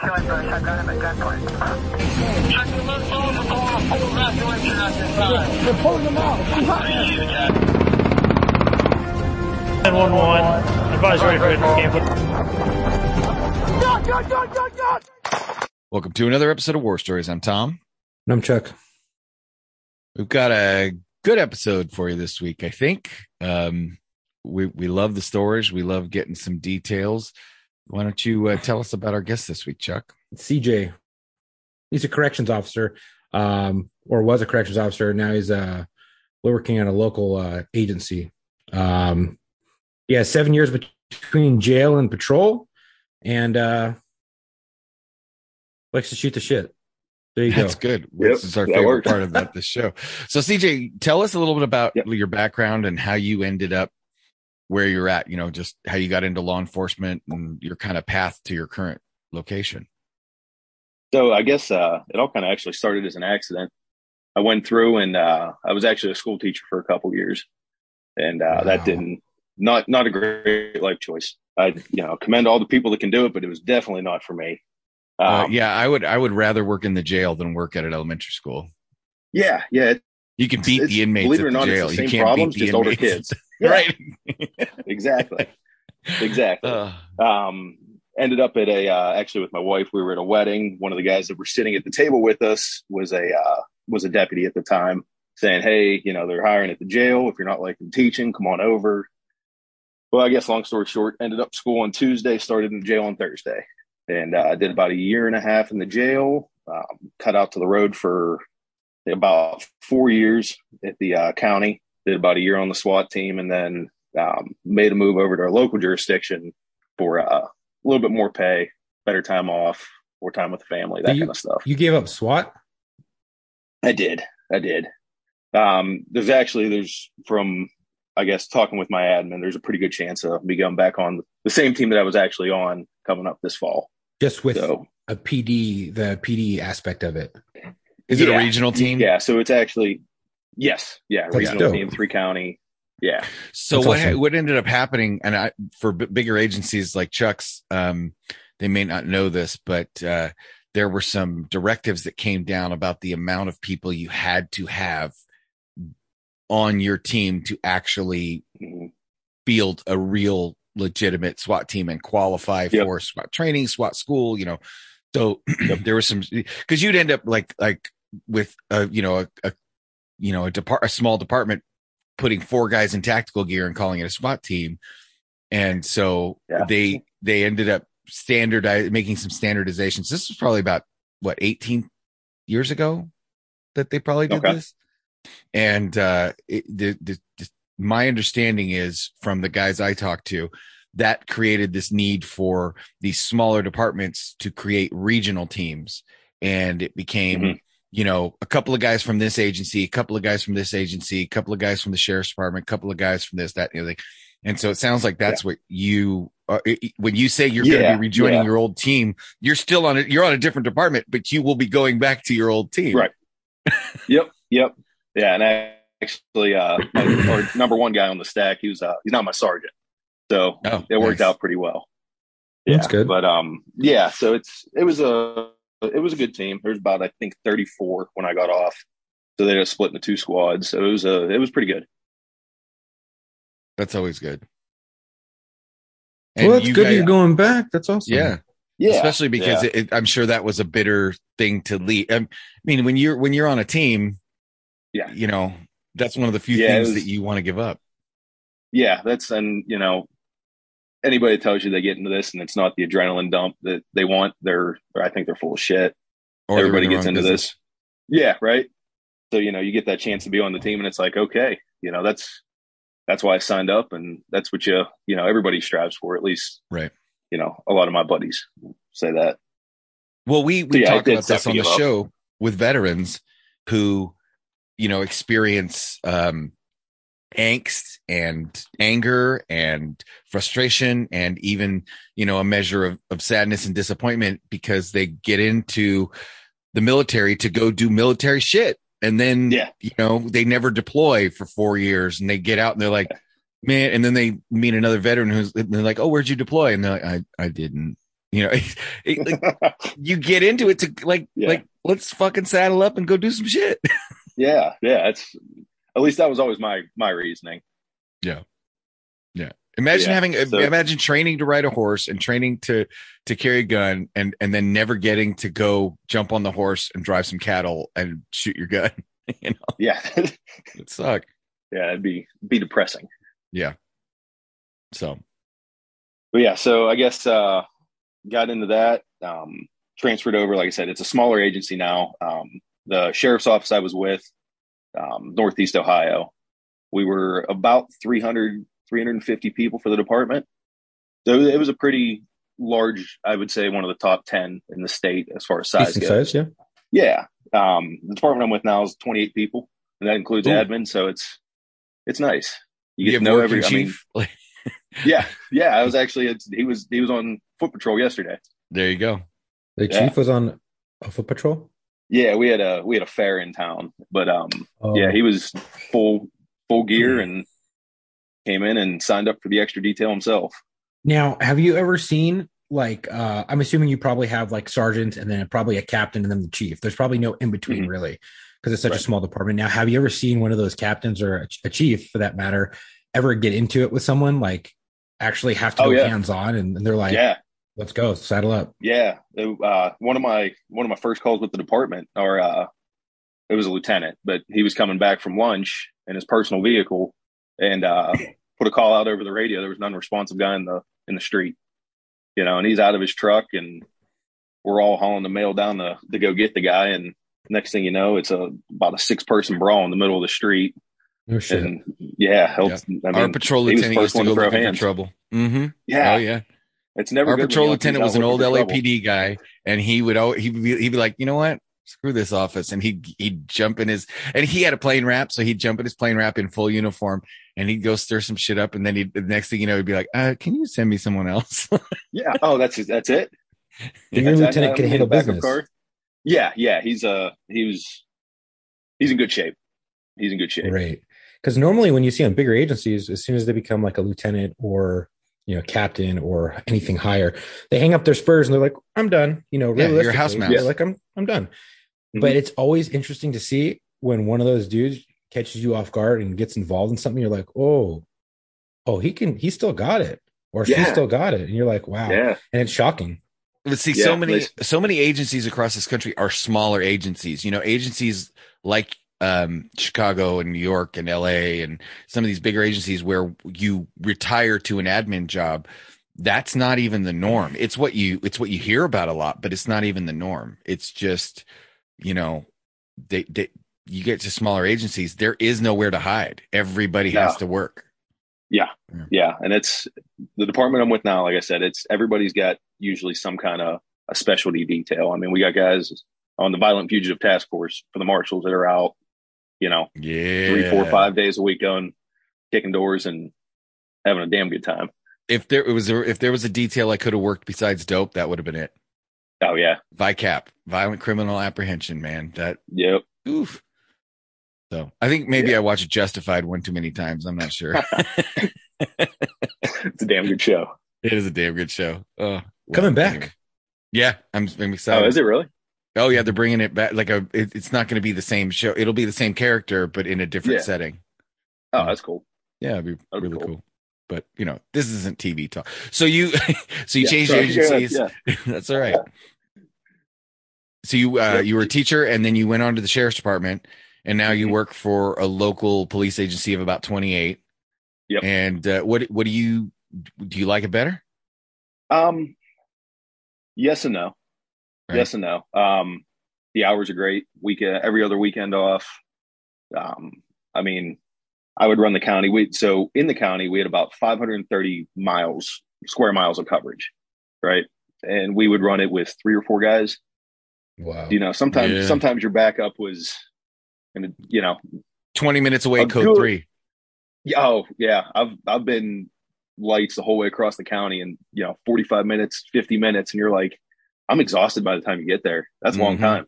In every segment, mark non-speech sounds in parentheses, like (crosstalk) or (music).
killing brush. I got him at gunpoint. They're pulling them out. 911. Advise ready for camp. God, God, God, God, God. Welcome to another episode of War Stories. I'm Tom. And I'm Chuck. We've got a good episode for you this week, I think. Um, we we love the stories. We love getting some details. Why don't you uh, tell us about our guest this week, Chuck? CJ. He's a corrections officer, um, or was a corrections officer. Now he's uh, working at a local uh, agency. Um, yeah, seven years between jail and patrol, and uh, likes to shoot the shit. There you That's go. good. Yep, this is our favorite works. part about the show. So, CJ, tell us a little bit about Yep. your background and how you ended up where you're at. You know, just how you got into law enforcement and your kind of path to your current location. So I guess uh, it all kind of actually started as an accident. I went through and uh, I was actually a school teacher for a couple years, and uh, Wow. that didn't not not a great life choice. I you know commend all the people that can do it, but it was definitely not for me. Uh, Um, yeah, I would. I would rather work in the jail than work at an elementary school. yeah, yeah. it- You can beat the inmates believe it or not, jail. it's the you same can't problems, beat the just older kids. Yeah. right? (laughs) Exactly, exactly. Uh, um, ended up at a uh, actually with my wife. We were at a wedding. One of the guys that were sitting at the table with us was a uh, was a deputy at the time, saying, "Hey, you know they're hiring at the jail. If you're not liking teaching, come on over." Well, I guess long story short, ended up school on Tuesday, started in the jail on Thursday, and uh, did about a year and a half in the jail. Um, cut out to the road for about four years at the uh, county. Did about a year on the SWAT team, and then um, made a move over to our local jurisdiction for uh, a little bit more pay, better time off, more time with the family, that you- kind of stuff. You gave up SWAT. I did. I did. Um, there's actually, there's from, I guess, talking with my admin, there's a pretty good chance of me going back on the same team that I was actually on coming up this fall. Just with So, a PD, the PD aspect of it. is it a regional team? yeah. So it's actually, yes. Yeah. That's Regional dope. team, three county. Yeah. So That's what awesome. what ended up happening, and I for b- bigger agencies like Chuck's, um, they may not know this, but uh, there were some directives that came down about the amount of people you had to have on your team to actually Mhm. field a real legitimate SWAT team and qualify Yep. for SWAT training, SWAT school, you know. So (clears throat) there was some because you'd end up like like with a you know a, a you know a depart a small department putting four guys in tactical gear and calling it a SWAT team, and so Yeah. they they ended up standardizing making some standardizations. This was probably about what eighteen years ago that they probably did Okay. this, and uh, it, the, the, the my understanding is from the guys I talked to that created this need for these smaller departments to create regional teams and it became Mhm. You know a couple of guys from this agency a couple of guys from this agency a couple of guys from the sheriff's department a couple of guys from this that and the other and so it sounds like that's what you uh, it- it- when you say you're going to be rejoining yeah. your old team you're still on it you're on a different department but you will be going back to your old team Right. Yep. Yep. Yeah. And I actually, uh, my- our number one guy on the stack, he was, uh, he's not my sergeant. So Oh, it worked nice. out pretty well. Yeah. That's good. But, um, yeah, so it's, it was a, it was a good team. There was about, I think 34 when I got off. So they just split into two squads. So it was, uh, it was pretty good. that's always good well, that's you good guys- you're going back. That's awesome. yeah Yeah. especially because yeah. it, it- I'm sure that was a bitter thing to leave. I mean, when you're when you're on a team, Yeah. you know that's one of the few Yeah, things was- that you want to give up. yeah, that's, and, you know, anybody that tells you they get into this and it's not the adrenaline dump that they want, they're, I think they're full of shit. Or they're in everybody gets into business. this. Yeah, right. So you know, you get that chance to be on the team, and it's like, okay, you know, that's that's why I signed up, and that's what you you know everybody strives for. At least, Right. You know, a lot of my buddies say that. Well, we we Yeah, I talk about this on the show with veterans who, you know, experience um, angst and anger and frustration and even you know a measure of, of sadness and disappointment because they get into the military to go do military shit and then Yeah. you know they never deploy for four years and they get out and they're like man and then they meet another veteran who's and they're like oh where'd you deploy and they're like i i didn't You know, (laughs) it- like, (laughs) you get into it to like Yeah. like let's fucking saddle up and go do some shit. (laughs) yeah, yeah. It's at least that was always my my reasoning. Yeah. Yeah. Imagine Yeah, having so- imagine training to ride a horse and training to to carry a gun and and then never getting to go jump on the horse and drive some cattle and shoot your gun. (laughs) you know, Yeah, it suck. yeah. It'd be be depressing. Yeah. So But yeah, so I guess uh got into that. Um, transferred over. Like I said, it's a smaller agency now. Um, the sheriff's office I was with, um, Northeast Ohio, we were about 300, 350 people for the department. So it was a pretty large, I would say, one of the top 10 in the state as far as size Decent goes. size, yeah. Yeah. Um, the department I'm with now is 28 people, and that includes Ooh. admin. So it's it's nice. You you get have to know every. I mean, chief. Like, (laughs) yeah, yeah. I was actually it's, he was he was on foot patrol yesterday. there you go. The Yeah. chief was on a foot patrol. Yeah, we had a we had a fair in town, but um, Oh, yeah, he was full full gear and came in and signed up for the extra detail himself. Now, have you ever seen like uh I'm assuming you probably have like sergeants and then probably a captain and then the chief. There's probably no in between Mhm. really because it's such Right. a small department. Now, have you ever seen one of those captains or a, a chief for that matter ever get into it with someone like actually have to Oh, go yeah. hands on and, and they're like, yeah, let's go, saddle up. yeah. It, uh, one of my one of my first calls with the department, or uh, it was a lieutenant, but he was coming back from lunch in his personal vehicle and uh, (laughs) put a call out over the radio. There was an unresponsive guy in the in the street, you know, and he's out of his truck, and we're all hauling the mail down to to go get the guy. And next thing you know, it's a about a six person brawl in the middle of the street. No shit. And yeah, helped. I mean, Our patrol he was lieutenant used first to one go to throw looking for trouble. Mm-hmm. yeah, Oh yeah. It's never Our good patrol lieutenant was an old looking for trouble. LAPD guy, and he would always, he'd be, he'd be like, you know what? Screw this office, and he'd he'd jump in his and he had a plain wrap, so he'd jump in his plain wrap in full uniform, and he'd go stir some shit up, and then he the next thing you know, he'd be like, uh, "Can you send me someone else?" (laughs) Yeah. Oh, that's that's it. Your lieutenant can I- handle backup business. card. Yeah, yeah. He's uh he was he's in good shape. He's in good shape. Right. Because normally when you see on bigger agencies, as soon as they become like a lieutenant or you know captain or anything higher, they hang up their spurs and they're like, "I'm done." You know, Yeah, you're realistically, house mouse. they're like, "I'm I'm done." Mhm. But it's always interesting to see when one of those dudes catches you off guard and gets involved in something. You're like, "Oh, oh, he can. He still got it, or she still got it," and you're like, "Wow!" Yeah. And it's shocking. But see, Yeah, so many, they- so many agencies across this country are smaller agencies. You know, agencies like um, Chicago and New York and LA and some of these bigger agencies where you retire to an admin job. That's not even the norm. It's what you, it's what you hear about a lot, but it's not even the norm. It's just, you know, they, they, you get to smaller agencies, there is nowhere to hide. Everybody has to work. Yeah. Yeah. And it's the department I'm with now, like I said, it's everybody's got usually some kind of a specialty detail. I mean, we got guys on the violent fugitive task force for the marshals that are out, you know, Yeah. three, four, five days a week going kicking doors and having a damn good time. If there it was, if there was a detail I could have worked besides dope, that would have been it. Oh yeah. VICAP, violent criminal apprehension, man. That Yep. oof. So I think maybe I watched Justified one too many times. I'm not sure. (laughs) It's a damn good show. it is a damn good show. Oh, well, Coming back. anyway. Yeah, I'm, I'm oh, excited. Oh, is it really? Oh yeah, they're bringing it back. Like a, it, it's not going to be the same show. It'll be the same character, but in a different Yeah. setting. Oh, that's cool. Yeah, it'd be That'd be really cool. cool. But you know, this isn't TV talk. So you, (laughs) so you Yeah, changed sorry. agencies. Yeah. (laughs) That's all right. So you uh, you were a teacher, and then you went on to the sheriff's department, and now you Mhm. work for a local police agency of about twenty eight. Yep. And uh, what what do you do? You like it better? Um, yes and no. Right. Yes and no. Um, the hours are great. Week every other weekend off. Um, I mean, I would run the county. We so in the county we had about 530 miles square miles of coverage, right? And we would run it with three or four guys. Wow. You know, sometimes Yeah. sometimes your backup was, and you know, Twenty minutes away, A code good- three. Yeah, oh yeah, I've I've been lights the whole way across the county, and you know, forty five minutes, fifty minutes, and you're like, I'm exhausted by the time you get there. That's a long Mhm. time.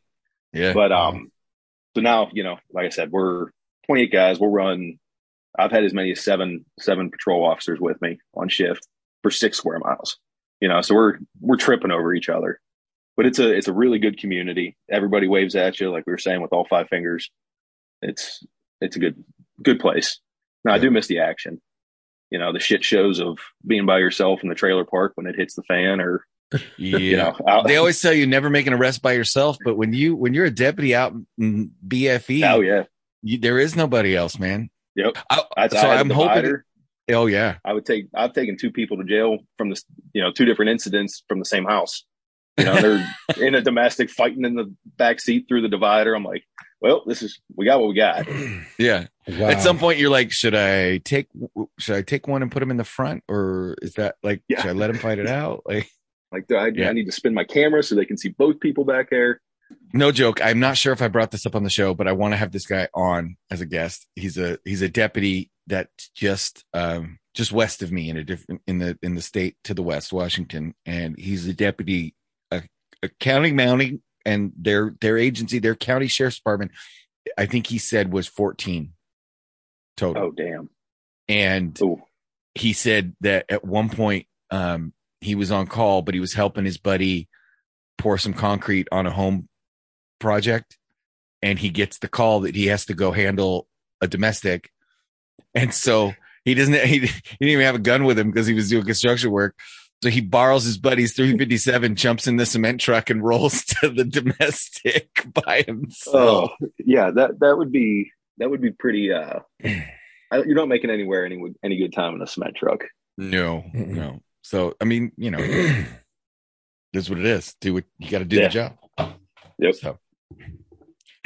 Yeah. But um, so now you know, like I said, we're 28 guys. We'll run. I've had as many as seven seven patrol officers with me on shift for six square miles. You know, so we're we're tripping over each other. But it's a it's a really good community. Everybody waves at you, like we were saying, with all five fingers. It's it's a good good place. Now I do miss the action. You know, the shit shows of being by yourself in the trailer park when it hits the fan or Yeah. you know out, they always tell you never make an arrest by yourself, but when you when you're a deputy out in BFE, oh yeah. you, there is nobody else, man. Yep. I, I, so I had a I'm hoping. oh yeah, I would take I've taken two people to jail from this you know, two different incidents from the same house. You know, they're (laughs) in a domestic fighting in the back seat through the divider. I'm like, well, this is we got what we got. (clears throat) yeah. Wow. At some point, you're like, should I take should I take one and put him in the front, or is that like Yeah. should I let him fight it out? Like, Like I, Yeah. I need to spin my camera so they can see both people back there. no joke. I'm not sure if I brought this up on the show, but I want to have this guy on as a guest. He's a he's a deputy that's just um just west of me in a different in the in the state to the west, Washington, and he's a deputy, a, a county mounting, and their their agency, their county sheriff's department, I think he said was 14 total, Oh damn. and Oh he said that at one point um, he was on call, but he was helping his buddy pour some concrete on a home project, and he gets the call that he has to go handle a domestic, and so he doesn't. He, he didn't even have a gun with him because he was doing construction work. So he borrows his buddy's 357, jumps in the cement truck, and rolls (laughs) to the domestic (laughs) by himself. Oh yeah, that that would be that would be pretty. uh (clears throat) I, You're not making anywhere any any good time in a cement truck. No, no. So I mean, you know, (clears throat) that's what it is. Do what you got to do Yeah. the job. Yep. So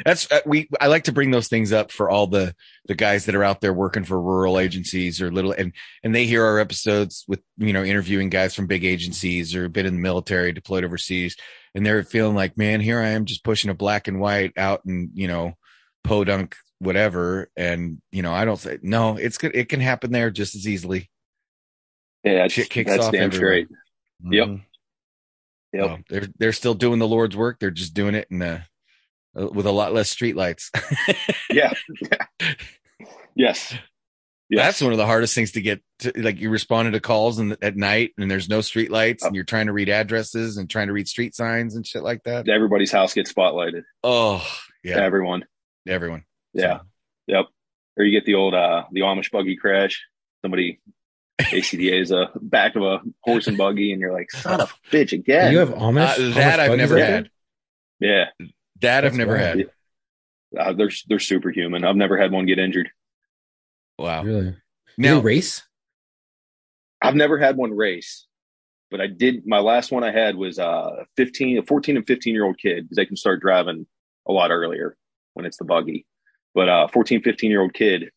that's uh, we. I like to bring those things up for all the the guys that are out there working for rural agencies or little and and they hear our episodes with you know interviewing guys from big agencies or been in the military, deployed overseas, and they're feeling like, man, here I am just pushing a black and white out and you know, podunk whatever, and you know, I don't say no. It's good. It can happen there just as easily. Yeah, it's, Shit kicks that's off damn everywhere. straight. Yep. Mhm. Yep. So they're they're still doing the Lord's work. They're just doing it in a, uh, with a lot less streetlights. (laughs) Yeah. yes. Yes. That's one of the hardest things to get. To, like you responded to calls and at night, and there's no streetlights, and you're trying to read addresses and trying to read street signs and shit like that. everybody's house gets spotlighted. Oh yeah, Everyone. everyone. Yeah. So, Yep. Or you get the old uh the Amish buggy crash. Somebody ACDA is a back of a horse and buggy, and you're like, son of a bitch again. You have Amish. Uh, Amish that I've never out there? had. yeah. That I've never wild. had. Uh, they're they're superhuman. I've never had one get injured. Wow. Really? Now, Now, race? I've never had one race, but I did. My last one I had was uh 15, a 14 and 15 year old kid because they can start driving a lot earlier when it's the buggy. But uh 14, 15 year old kid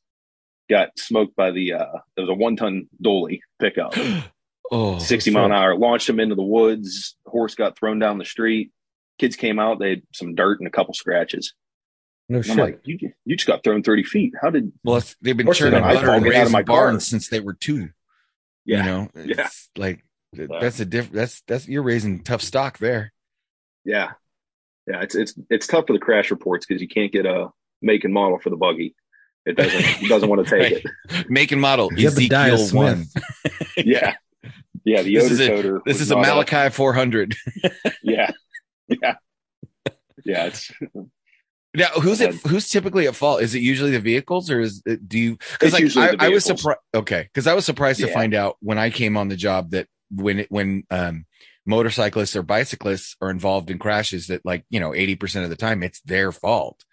got smoked by the uh there was a one ton dolly pickup, (gasps) oh, 60 mile an hour, launched him into the woods. Horse got thrown down the street. Kids came out, they had some dirt and a couple scratches. No And shit. I'm like, you you just got thrown 30 feet. How did well, they've been Horse churning and butter and get out of raising my car. since they were two. yeah. You know, (laughs) Yeah. it's like that's a different. That's that's you're raising tough stock there. Yeah. Yeah, it's it's it's tough for the crash reports because you can't get a make and model for the buggy. It doesn't it doesn't want to take it. Make and model Jebediah Ezekiel one. Smith. (laughs) it. Yeah. Yeah, the This odor is a- coder. This is a not Malachi 400. (laughs) yeah. Yeah. Yeah, it's (laughs) Now, who's it? Who's typically at fault? Is it usually the vehicles, or is it, do you? Because like I, I was surprised. Okay, because I was surprised to find out when I came on the job that when it, when um, motorcyclists or bicyclists are involved in crashes, that like you know eighty percent of the time it's their fault.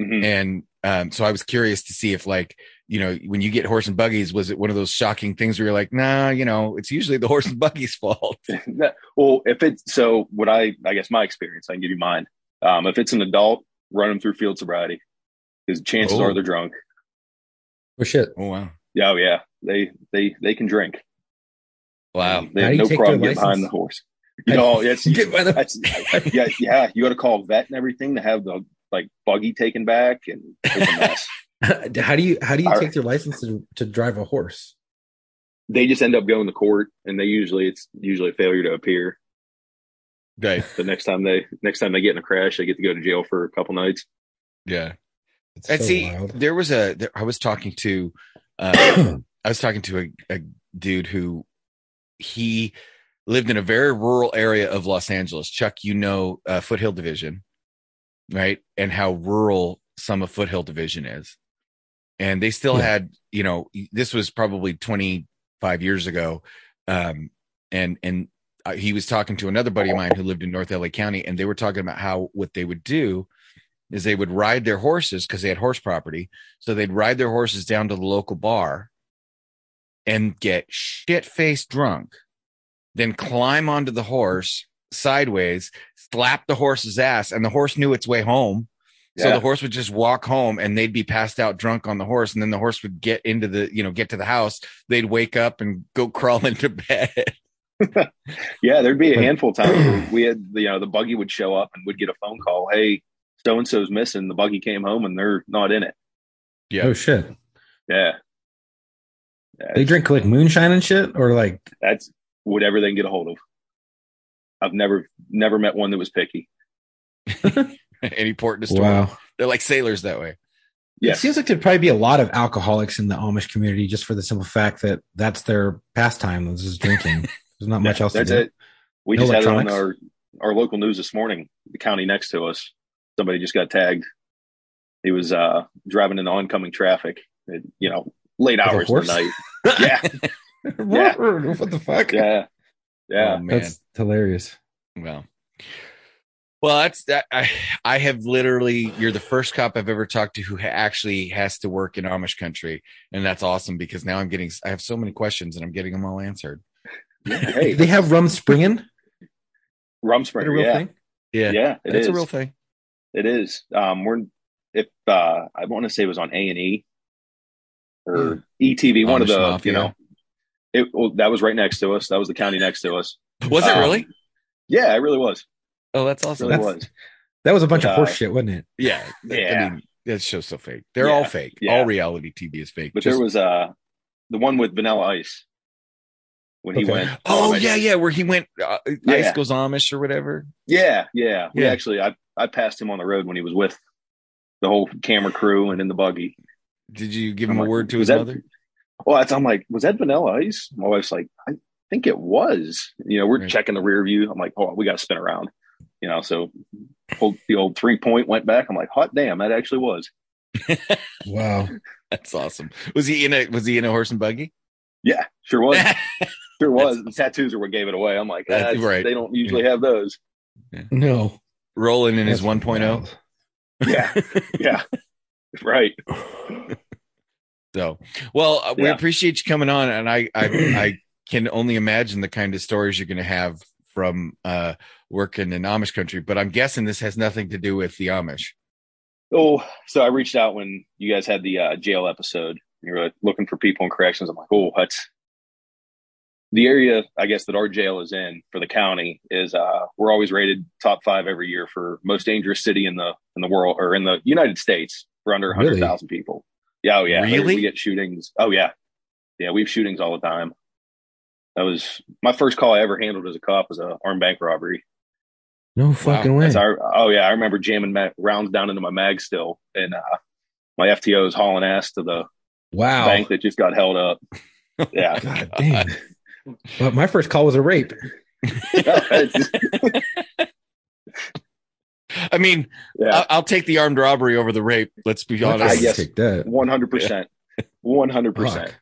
mhm. And um, so I was curious to see if like you know when you get horse and buggies, was it one of those shocking things where you're like, nah, you know, it's usually the horse and buggy's fault. (laughs) Well, if it's so, what I I guess my experience, I can give you mine. Um, if it's an adult, run them through field sobriety because chances Oh. are they're drunk. Oh shit. Oh wow, Yeah, oh, yeah, they they they can drink. wow. they How have no problem getting behind the horse. You know, it's (laughs) Get by the- that's yeah, yeah. You got to call vet and everything to have the like buggy taken back, and it's a mess. (laughs) how do you how do you All take their license to, to drive a horse? they just end up going to court, and they usually it's usually a failure to appear. Right. (laughs) The next time they next time they get in a crash, they get to go to jail for a couple nights. Yeah. It's and so see, wild. there was a. There, I was talking to, uh, (clears throat) I was talking to a, a dude who he lived in a very rural area of Los Angeles. Chuck, you know, uh, Foothill Division, right? And how rural some of Foothill Division is. And they still Yeah. had, you know, this was probably 25 years ago. Um, and, and uh, he was talking to another buddy of mine who lived in North LA County, and they were talking about how what they would do is they would ride their horses because they had horse property. So they'd ride their horses down to the local bar and get shit faced drunk, then climb onto the horse sideways, slap the horse's ass, and the horse knew its way home. So Yeah. the horse would just walk home and they'd be passed out drunk on the horse. And then the horse would get into the, you know, get to the house. They'd wake up and go (laughs) crawl into bed. (laughs) Yeah, there'd be a handful of times (clears throat) we had, you know, the buggy would show up and we'd get a phone call. Hey, so and so's missing. The buggy came home and they're not in it. Yeah. Oh shit. Yeah. yeah They drink like moonshine and shit, or like that's whatever they can get a hold of. I've never, never met one that was picky. (laughs) Any port in a storm. wow. They're like sailors that way. Yeah. It seems like there'd probably be a lot of alcoholics in the Amish community just for the simple fact that that's their pastime. This is drinking. (laughs) There's not much Yeah, else to That's do. it. We No just had it on our, our local news this morning. The county next to us, somebody just got tagged. He was uh, driving in the oncoming traffic, at, you know, late With hours of the night. (laughs) Yeah, Yeah. what the fuck? yeah, yeah. Oh, man. That's hilarious. Well, well, that's that. I I have literally. You're the first cop I've ever talked to who ha- actually has to work in Amish country, and that's awesome because now I'm getting. I have so many questions and I'm getting them all answered. Hey, They have Rumspringa. rum springing, that a real Yeah, thing? Yeah, yeah, it that's is. a real thing. It is. Um, we're if uh, I want to say it was on A and E or ETV, one of the Mafia. you know, it well, that was right next to us. That was the county next to us. Was it Um, really? Yeah, it really was. Oh, that's It awesome. really That's- was. That was a bunch of Uh, shit, wasn't it? yeah, that- Yeah. I mean, that show's so fake. They're Yeah, all fake. yeah. All reality TV is fake. But Just- there was uh the one with Vanilla Ice when he went. oh Amish. yeah, yeah, where he went. Uh, Ice Yeah. goes Amish or whatever. yeah, yeah. We Yeah. actually, I I passed him on the road when he was with the whole camera crew and in the buggy. Did you give I'm him a like, word to his that- mother? Well, that's, I'm like, was that Vanilla Ice? My wife's like, I think it was. You know, we're Right. checking the rear view. I'm like, oh, we got to spin around. You know, so pulled the old three point, went back. I'm like, hot damn, that actually was. (laughs) Wow. That's awesome. Was he in a Was he in a horse and buggy? Yeah, sure was. (laughs) Sure was. That's The tattoos are what gave it away. I'm like, That's that's, right. they don't usually have those. No. Rolling in his That's 1.0. wild. Yeah, (laughs) yeah, right. So, well, uh, we Yeah. appreciate you coming on, and I, I, (clears throat) I can only imagine the kind of stories you're going to have from uh, working in Amish country. But I'm guessing this has nothing to do with the Amish. Oh, so I reached out when you guys had the uh, jail episode. You were like, looking for people in corrections. I'm like, oh, that's the area. I guess that our jail is in for the county is. Uh, we're always rated top five every year for most dangerous city in the in the world or in the United States for under Really? 100,000 people. Yeah, oh yeah. Really? We get shootings. Oh yeah, yeah. We have shootings all the time. That was my first call I ever handled as a cop was a armed bank robbery. No fucking way. Our, oh yeah, I remember jamming ma- rounds down into my mag still, and uh, my FTO is hauling ass to the wow. bank that just got held up. (laughs) Yeah, God damn. But my first call was a rape. (laughs) (laughs) I mean, yeah, I'll, I'll take the armed robbery over the rape. Let's be I honest. guess- take that. one hundred percent, (laughs) one hundred percent. Fuck.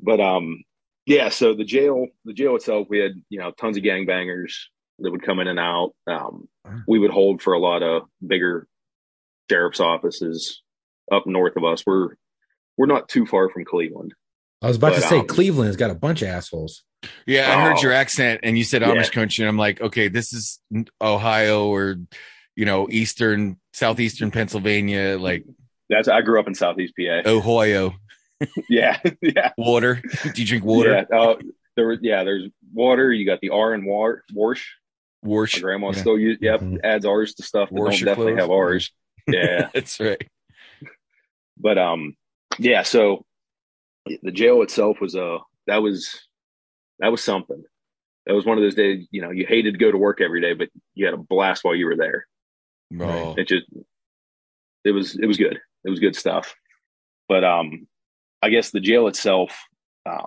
But um, yeah. So the jail, the jail itself, we had you know tons of gangbangers that would come in and out. Um, we would hold for a lot of bigger sheriff's offices up north of us. We're we're not too far from Cleveland. I was about to say um, Cleveland's got a bunch of assholes. Yeah, I heard Oh. your accent, and you said Yeah. Amish country, and I'm like, okay, this is Ohio or you know eastern, southeastern Pennsylvania, like That's I grew up in Southeast PA. Ohio. (laughs) Yeah, yeah. Water? Do you drink water? Yeah, uh, there was yeah. There's water. You got the R and war warsh. Warsh. My grandma Yeah. still use. Yep, Mhm. adds ours to stuff that Wash don't definitely clothes. have ours. (laughs) Yeah, That's right. but um, yeah. So the jail itself was a that was that was something. That was one of those days. You know, you hated to go to work every day, but you had a blast while you were there. Oh, It just it was it was good. It was good stuff. But um, I guess the jail itself. Um,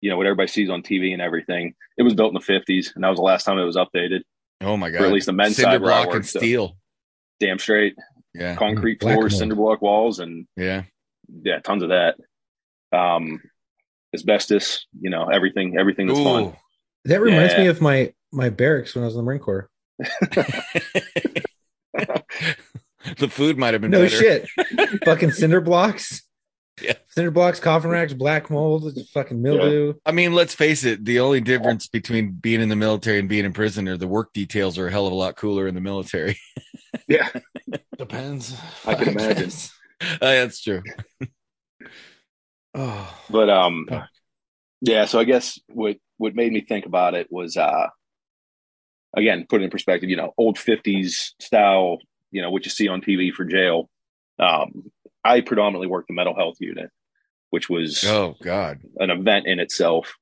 you know, what everybody sees on TV and everything. It was built in the 50s, and that was the last time it was updated. Oh my god! For at least the men's cinder side where I block and worked, so- steel. Damn straight, Yeah, concrete Black floors, mold. cinder block walls, and yeah. yeah, tons of that. Um, asbestos, you know, everything, everything that's fun. That reminds Yeah. me of my my barracks when I was in the Marine Corps. (laughs) the food might have been No better. shit. (laughs) fucking cinder blocks. Yeah. Cinder blocks, coffin racks, black mold, fucking mildew. I mean, let's face it. The only difference between being in the military and being in prison are the work details are a hell of a lot cooler in the military. Yeah, (laughs) Depends. I can imagine. Uh, that's true. Oh. but um, Fuck. yeah. So I guess what what made me think about it was uh, again, put it in perspective. You know, old '50s style. You know what you see on TV for jail. Um, I predominantly worked the mental health unit, which was Oh God, an event in itself.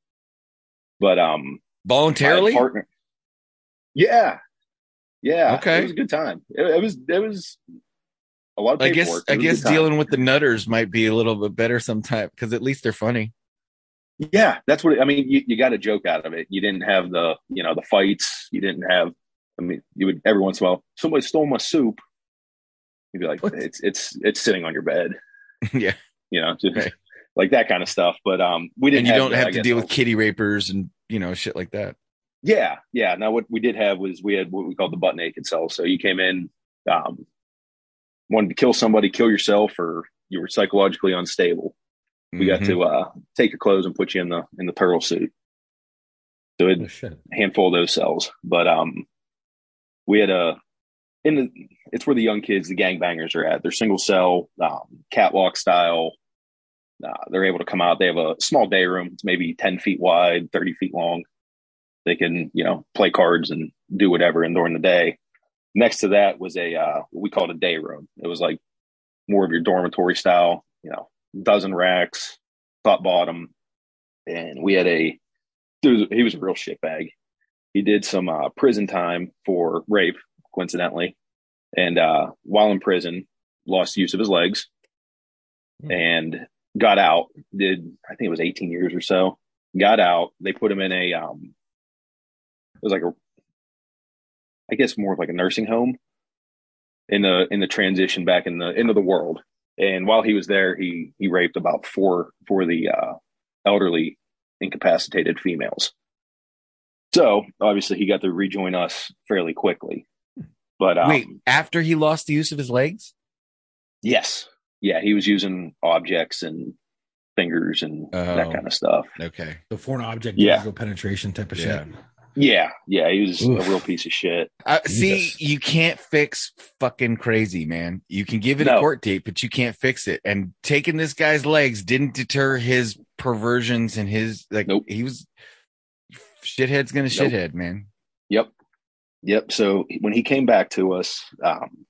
But um, voluntarily? partner, yeah, yeah, Okay. it was a good time. It, it was it was a lot of I guess I guess dealing with the nutters might be a little bit better sometimes because at least they're funny. Yeah, that's what I mean. You, you got a joke out of it. You didn't have the you know the fights. You didn't have. I mean, you would every once in a while somebody stole my soup. You'd be like, What? it's it's it's sitting on your bed. (laughs) yeah, You know, just Right. like that kind of stuff. But um, we didn't. and you have don't have to deal with kitty rapers and you know shit like that. Yeah, yeah. Now what we did have was we had what we called the butt naked cell. So you came in, um, wanted to kill somebody, kill yourself, or you were psychologically unstable. We got Mhm. to uh, take your clothes and put you in the in the turtle suit. So it Oh, handful of those cells. But um, we had a in the it's where the young kids, the gangbangers, are at. They're single cell, um, catwalk style. Uh, they're able to come out. They have a small day room. It's maybe ten feet wide, thirty feet long. They can you know play cards and do whatever. And during the day, next to that was a uh, what we called a day room. It was like more of your dormitory style. You know, dozen racks, top bottom, and we had a dude, he was a real shitbag. He did some uh, prison time for rape, coincidentally, and uh, while in prison, lost use of his legs, Hmm. and got out. Did I think it was eighteen years or so? Got out. They put him in a um, it was like a, I guess more of like a nursing home in the in the transition back in the into the world. And while he was there, he he raped about four for the uh, elderly incapacitated females. So obviously he got to rejoin us fairly quickly. But um, Wait, after he lost the use of his legs? yes, yeah, he was using objects and fingers and that Oh. kind of stuff. Okay. The foreign object Yeah. visual penetration type of Yeah. shit. Yeah, yeah, he was Oof. a real piece of shit. Uh, see, you can't fix fucking crazy, man. You can give it a court date, but you can't fix it. And taking this guy's legs didn't deter his perversions and his like. Nope. He was shithead's gonna Nope. shithead, man. Yep. Yep. So when he came back to us, um,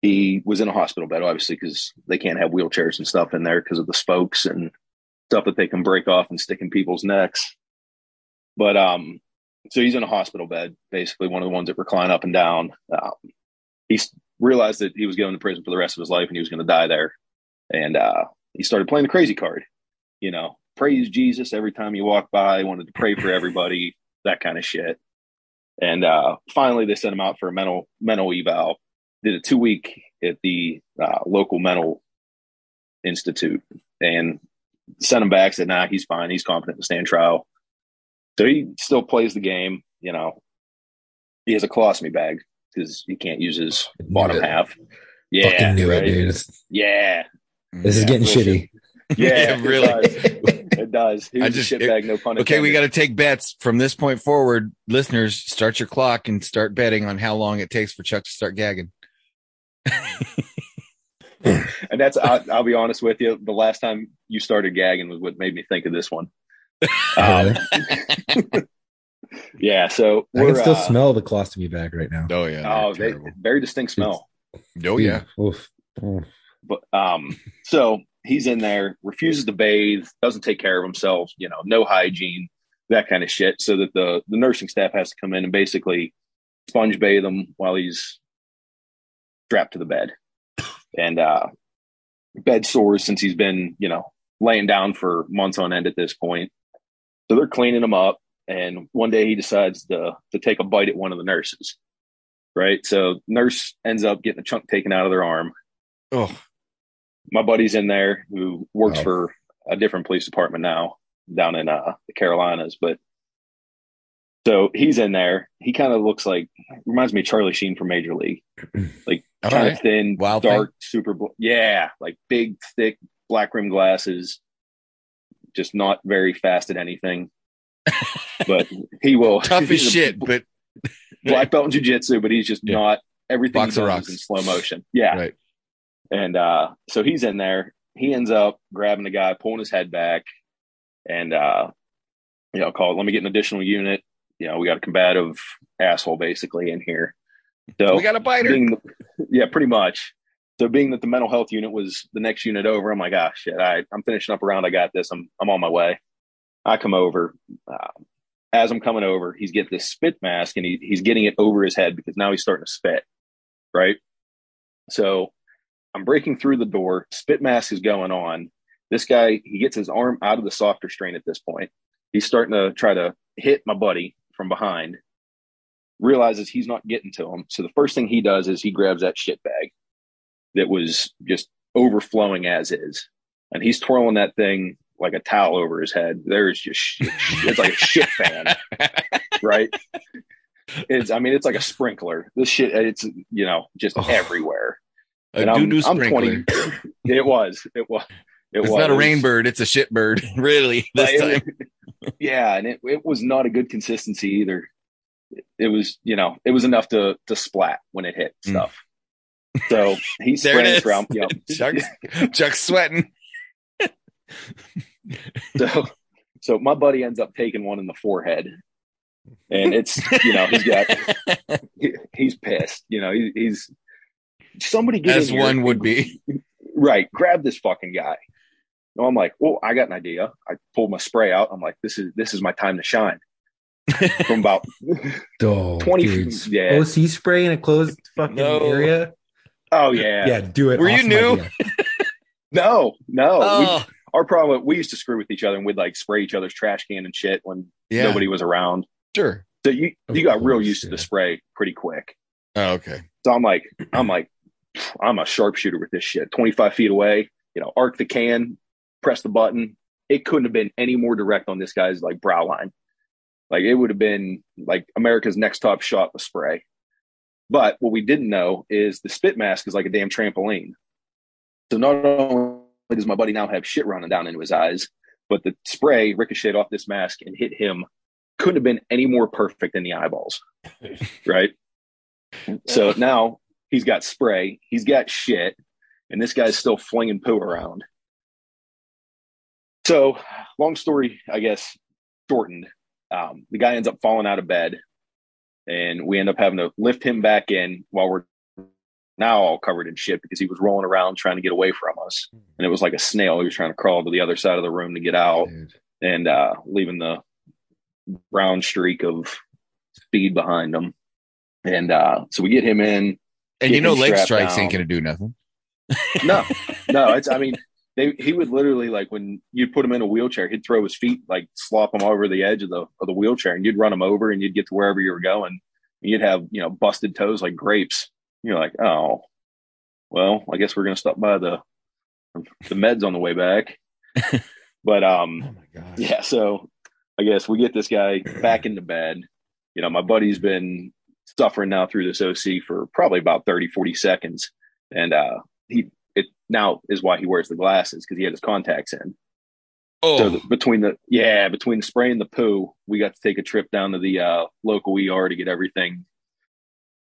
he was in a hospital bed, obviously, because they can't have wheelchairs and stuff in there because of the spokes and stuff that they can break off and stick in people's necks. But um, so he's in a hospital bed, basically one of the ones that recline up and down. Um, he realized that he was going to prison for the rest of his life and he was going to die there. And uh, he started playing the crazy card, you know, praise Jesus every time you walk by, wanted to pray for everybody, that kind of shit. And uh, finally, they sent him out for a mental mental eval. Did a two week at the uh, local mental institute, and sent him back. Said, "Nah, he's fine. He's competent to stand trial." So he still plays the game. You know, he has a colostomy bag because he can't use his bottom Knew half. Yeah, Fucking knew right? it, dude. Yeah, This is Yeah, getting real shitty. yeah, (laughs) Yeah, really. It does. It does. I was just- a shitbag, no pun Okay, we got to take bets from this point forward. Listeners, start your clock and start betting on how long it takes for Chuck to start gagging. And that's I'll, I'll be honest with you. The last time you started gagging was what made me think of this one. Um, (laughs) yeah, so I can still uh, smell the colostomy bag right now. Oh yeah. Oh, they're they, terrible. very distinct smell. Oh yeah. Oof. Mm. But um, so he's in there, refuses to bathe, doesn't take care of himself. You know, no hygiene, that kind of shit. So that the the nursing staff has to come in and basically sponge bathe him while he's strapped to the bed, and uh, bed sores since he's been you know laying down for months on end at this point. So they're cleaning him up, and one day he decides to to take a bite at one of the nurses. Right, so nurse ends up getting a chunk taken out of their arm. Oh, My buddy's in there who works Wow. for a different police department now down in uh, the Carolinas, but so he's in there. He kind of looks like reminds me of Charlie Sheen from Major League, (clears throat) like kind right. thin, Wild dark, super. Bl- yeah, like big, thick, black rim glasses. Just not very fast at anything, (laughs) but he will. Tough as he's a shit, but black belt in jujitsu, but he's just Yeah. not everything Box he of does rocks. in slow motion. Yeah, right. and uh, so he's in there. He ends up grabbing the guy, pulling his head back, and uh, you know, call. Let me get an additional unit. You know, we got a combative asshole basically in here. So we got a biter. being, yeah, pretty much. So being that the mental health unit was the next unit over, I'm like, ah, shit, I, I'm finishing up around. I got this. I'm, I'm on my way. I come over. Uh, as I'm coming over, he's getting this spit mask and he, he's getting it over his head because now he's starting to spit. Right. So I'm breaking through the door. Spit mask is going on. This guy, he gets his arm out of the softer strain at this point. He's starting to try to hit my buddy from behind realizes he's not getting to him. So the first thing he does is he grabs that shit bag that was just overflowing as is. And he's twirling that thing like a towel over his head. There's just shit. It's like a shit fan, (laughs) right? It's, I mean, it's like a sprinkler. This shit, it's, you know, just Oh. everywhere. a And doo doo I'm sprinkler. 20 (laughs) It was, it was, it it's was. not a It was- rain bird. It's a shit bird. (laughs) really, this Like, time. it yeah, and it, it was not a good consistency either. It was, you know, it was enough to to splat when it hit Mm. Stuff. So he's (laughs) There it spraying is. around. You know, (laughs) Chuck's, Chuck's sweating. (laughs) so so my buddy ends up taking one in the forehead, and it's you know he's got he, he's pissed. You know he, he's somebody get As in here one would be. right. Grab this fucking guy. No, I'm like, well, I got an idea. I pulled my spray out. I'm like, this is this is my time to shine. From about Oh, 20 dudes. yeah. Oh, OC spray in a closed fucking No. area. Oh yeah Yeah, do it. Were you new? idea. (laughs) no no we, Oh, our problem we used to screw with each other and we'd like spray each other's trash can and shit when yeah. nobody was around. Sure. So you Of you got real course, used to the spray pretty quick. Oh, okay. So I'm like I'm like I'm a sharpshooter with this shit. 25 feet away, you know, arc the can, press the button. It couldn't have been any more direct on this guy's like brow line. Like it would have been like America's next top shot with spray. But what we didn't know is the spit mask is like a damn trampoline. So not only does my buddy now have shit running down into his eyes, but the spray ricocheted off this mask and hit him. Couldn't have been any more perfect than the eyeballs. (laughs) right? So now he's got spray, he's got shit, and this guy's still flinging poo around. So, long story, I guess, shortened. Um, the guy ends up falling out of bed, and we end up having to lift him back in while we're now all covered in shit because he was rolling around trying to get away from us. And it was like a snail. He was trying to crawl to the other side of the room to get out Dude. and uh, leaving the brown streak of speed behind him. And uh, so we get him in. And Get you know, leg strapped strikes ain't going to do nothing. No, no, it's, I mean, they, he would literally like when you'd put him in a wheelchair, he'd throw his feet, like slop him over the edge of the, of the wheelchair and you'd run him over and you'd get to wherever you were going. And you'd have, you know, busted toes like grapes. You're like, oh, well, I guess we're going to stop by the, the meds on the way back. (laughs) but, um, Oh my god. Yeah, so I guess we get this guy back into bed. You know, my buddy's been suffering now through this OC for probably about 30, 40 seconds. And uh he it now is why he wears the glasses because he had his contacts in. Oh, So the, between the yeah, between the spray and the poo, we got to take a trip down to the uh local ER to get everything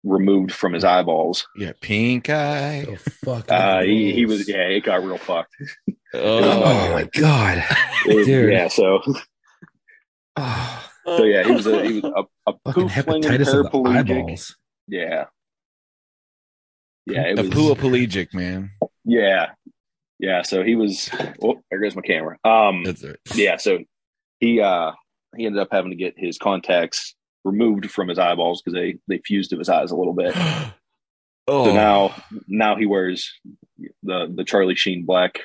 removed from his eyeballs. yeah, pink eye. So fucking Uh he, he was yeah, it got real fucked. (laughs) Oh Oh, my god. It was- Dude. yeah, so (sighs) Oh, so yeah, he was a he was a, a fucking poo flinging hepatitis of the eyeballs. Yeah. Yeah, it a was. pooaplegic, man. Yeah, yeah. So he was. Oh, there goes my camera. Um, That's it. yeah. So he uh he ended up having to get his contacts removed from his eyeballs because they they fused to his eyes a little bit. (gasps) oh, So now now he wears the the Charlie Sheen black,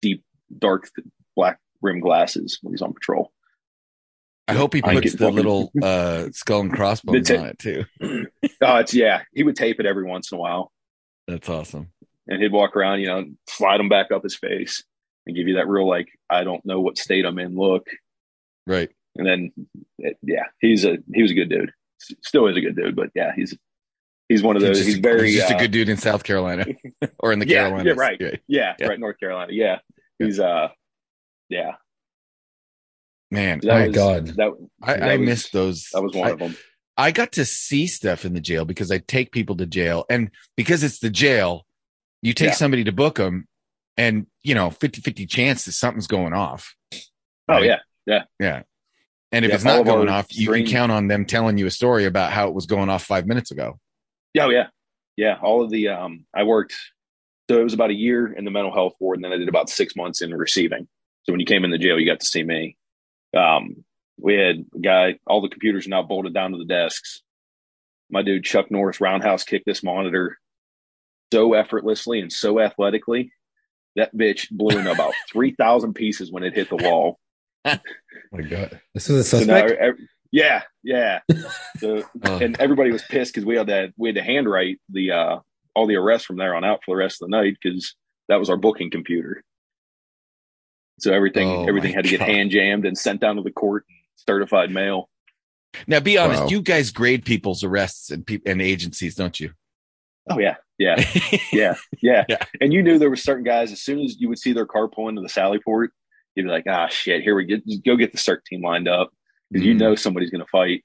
deep dark black rim glasses when he's on patrol. I hope he puts the fucking- little (laughs) uh, skull and crossbones ta- on it too. (clears throat) Oh, it's yeah. He would tape it every once in a while, That's awesome. And he'd walk around, you know, slide them back up his face, and give you that real like, I don't know what state I'm in look. Right. And then, it, yeah, he's a he was a good dude. Still is a good dude, but yeah, he's he's one of those. He's He's, just, very he's just uh, a good dude in South Carolina (laughs) or in the Yeah, Carolinas. yeah, right. Yeah. Yeah, Yeah. right, North Carolina. Yeah, he's uh, yeah. Man, That My was, God. that I, that I was- miss those. that was one I, of them. I got to see stuff in the jail because I take people to jail, and because it's the jail, you take Yeah. somebody to book them, and you know, 50-50 chance that something's going off. Oh right? yeah, Yeah. And if Yeah, it's not going off, you can count on them telling you a story about how it was going off five minutes ago. yeah, oh, yeah, yeah. All of the um, I worked. So it was about a year in the mental health ward, and then I did about six months in receiving. So when you came in the jail, you got to see me. Um, we had a guy. All the computers are now bolted down to the desks. My dude Chuck Norris roundhouse kicked this monitor so effortlessly and so athletically. That bitch blew in about (laughs) three thousand pieces when it hit the wall. (laughs) my God. This is a So now, suspect. yeah, yeah. So, (laughs) Oh. and everybody was pissed because we had to we had to handwrite the uh, all the arrests from there on out for the rest of the night because that was our booking computer. So everything Oh, everything had to get hand jammed and sent down to the court, certified mail. Now, be honest, Wow. you guys grade people's arrests and peop and agencies, don't you? Oh yeah, yeah, (laughs) yeah, yeah, Yeah. And you knew there were certain guys. As soon as you would see their car pull into the Sally Port, you'd be like, "Ah, shit! Here we get go get the CERT team lined up because you Mm. know somebody's going to fight."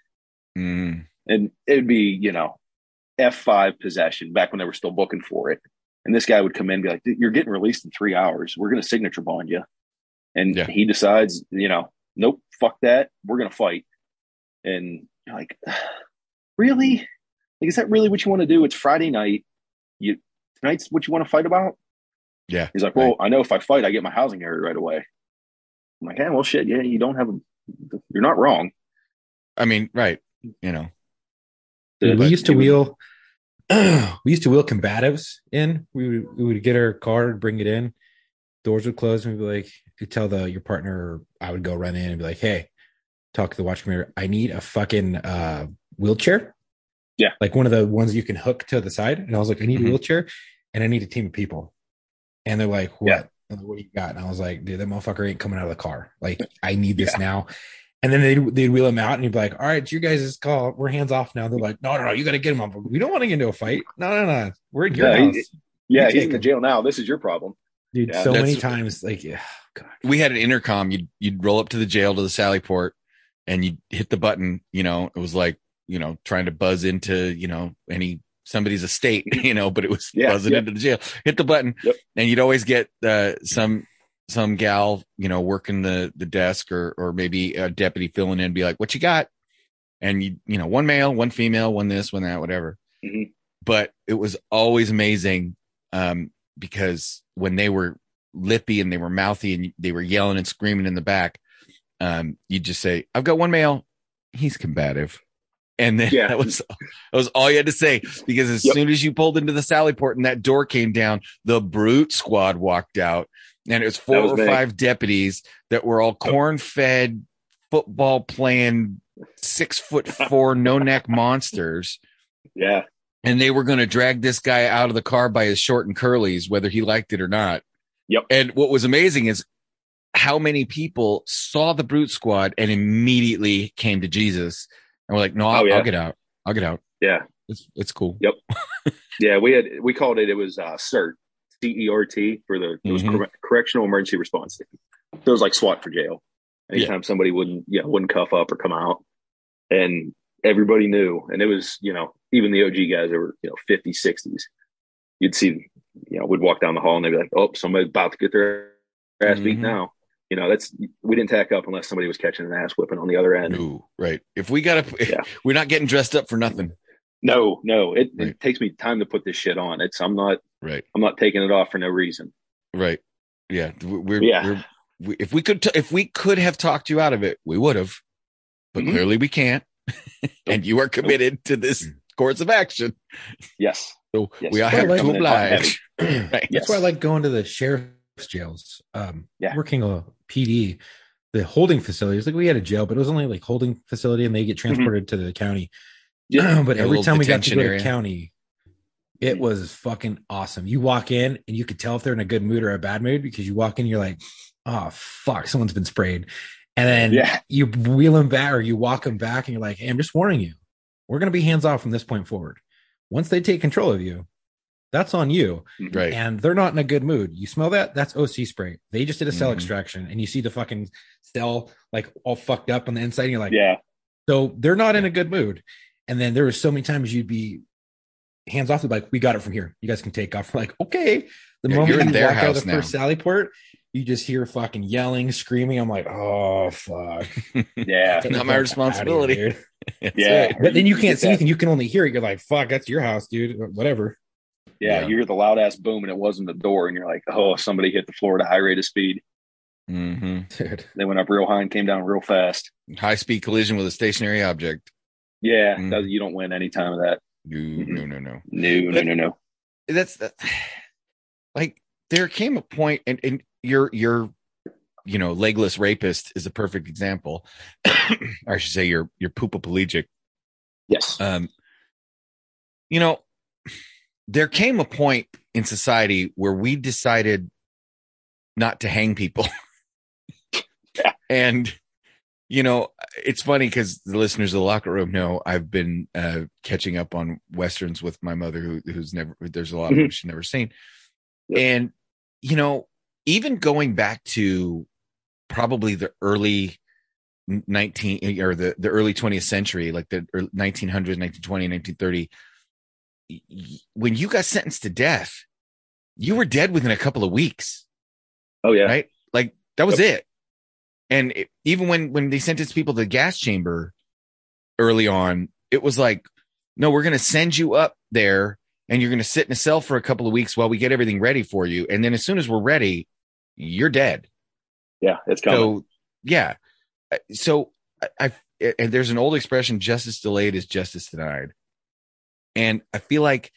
Mm. and it'd be you know F5 possession back when they were still booking for it. And this guy would come in and be like, "You're getting released in three hours. We're going to signature bond you." And Yeah. he decides, you know, nope, fuck that. We're going to fight. And you're like, (sighs) really? Like, is that really what you want to do? It's Friday night. You tonight's what you want to fight about? Yeah. He's like, well, I know if I fight, I get my housing area right away. I'm like, yeah, well, shit, yeah, you don't have a, you're not wrong. I mean, right. You know, Dude, we used to he would- wheel. (clears throat) we used to wheel combatives in. We would we would get our car, and bring it in. Doors would close, and we'd be like, you'd tell the your partner. I would go run in and be like, "Hey, talk to the watch commander. I need a fucking uh, wheelchair. Yeah. like one of the ones you can hook to the side." And I was like, "I need Mhm. a wheelchair, and I need a team of people." And they're like, "What? Yeah. I'm like, What do you got?" And I was like, "Dude, that motherfucker ain't coming out of the car. Like, I need this Yeah. now." And then they'd, they'd wheel him out and he'd be like, all right, it's your guys' call. We're hands off now. They're like, no, no, no, you got to get him off. We don't want to get into a fight. No, no, no. We're at your Yeah, he- house. Yeah, You he's take in the jail now. This is your problem. Dude, Yeah, so many times, like, yeah, God. we had an intercom. You'd you'd roll up to the jail to the Sally Port, and you'd hit the button. You know, it was like you know trying to buzz into you know any somebody's estate. (laughs) You know, but it was Yeah, buzzing yep. into the jail. Hit the button, Yep. and you'd always get uh, some some gal you know working the the desk or or maybe a deputy filling in, be like, "What you got?" And you you know one male, one female, one this, one that, whatever. Mhm. But it was always amazing um, because when they were lippy and they were mouthy and they were yelling and screaming in the back, um, you just say, I've got one male. He's combative. And then Yeah. that was that was all you had to say because as Yep. soon as you pulled into the Sally Port and that door came down, the brute squad walked out, and it was four was or five deputies that were all corn fed, football playing, six foot four, no neck (laughs) monsters Yeah. and they were going to drag this guy out of the car by his short and curlies, whether he liked it or not. Yep. And what was amazing is how many people saw the brute squad and immediately came to Jesus and were like, "No, I'll, Oh, yeah. I'll get out. I'll get out. Yeah. It's it's cool." Yep. (laughs) Yeah. We had, we called it, it was uh, CERT, C E R T for the, it was Mhm. Corre- Correctional Emergency Response So it was like SWAT for jail. Anytime somebody wouldn't, you know, wouldn't cuff up or come out. And everybody knew. And it was, you know, even the OG guys that were, you know, 50s, 60s, you'd see, you know, we'd walk down the hall and they'd be like, oh, somebody's about to get their ass beat Mhm. now. You know, that's, we didn't tack up unless somebody was catching an ass whipping on the other end. Ooh, right. If we got to, Yeah. we're not getting dressed up for nothing. No, no, it, Right. it takes me time to put this shit on. It's, I'm not, Right. I'm not taking it off for no reason. Right. Yeah. We're, Yeah. we're we, if we could, t- if we could have talked you out of it, we would have, but Mhm. clearly we can't. and you are committed to this course of action. Yes. So Yes. we are Well, have like- to oblige. That's. Yes. (clears throat) why I like going to the sheriff's jails. Um, Yeah. working a PD, the holding facilities. Like we had a jail, but it was only like holding facility, and they get transported to the county. (clears throat) Yeah. but every time we got to detention go to area. county, it was fucking awesome. You walk in and you could tell if they're in a good mood or a bad mood because you walk in, you're like, oh fuck, someone's been sprayed, and then Yeah. you wheel them back or you walk them back, and you're like, hey, I'm just warning you, we're gonna be hands off from this point forward. Once they take control of you, that's on you Right. and they're not in a good mood. You smell that? That's OC spray. They just did a cell Mhm. extraction, and you see the fucking cell like all fucked up on the inside. And you're like, Yeah. so they're not in a good mood. And then there were so many times you'd be hands off, like, we got it from here. You guys can take off. We're (laughs) like, okay. The Yeah, moment you're in their walk out of the now. first Sally port, you just hear fucking yelling, screaming. I'm like, oh fuck. (laughs) Yeah. Get Not my responsibility. here, (laughs) Yeah. it. But then you You can't see that- anything. You can only hear it. You're like, fuck, that's your house, dude. Whatever. Yeah, Yeah. you hear the loud ass boom and it wasn't the door, and you're like, oh, somebody hit the floor at a high rate of speed. hmm Dude. They went up real high and came down real fast. High speed collision with a stationary object. Yeah, Mhm. that- you don't win any time of that. No, no, no, no. No, no, But- no, no. That's the, like there came a point, and and your your you know legless rapist is a perfect example. or (coughs) I should say your your poopoplegic Yes. um, you know, there came a point in society where we decided not to hang people. Yeah. (laughs) And, you know, it's funny because the listeners of the locker room know I've been uh, catching up on Westerns with my mother, who, who's never, there's a lot of them she's never seen. Yep. And, you know, even going back to probably the early 19 or the, the early 20th century, like the ear- 1900s, 1920, 1930, y- y- when you got sentenced to death, you were dead within a couple of weeks, Oh yeah. right? Like that was it. And it, even when, when they sentenced people to the gas chamber early on, it was like, no, we're going to send you up there and you're going to sit in a cell for a couple of weeks while we get everything ready for you. And then as soon as we're ready, you're dead. Yeah, it's coming. So yeah. Uh, So I, I and there's an old expression: justice delayed is justice denied. And I feel like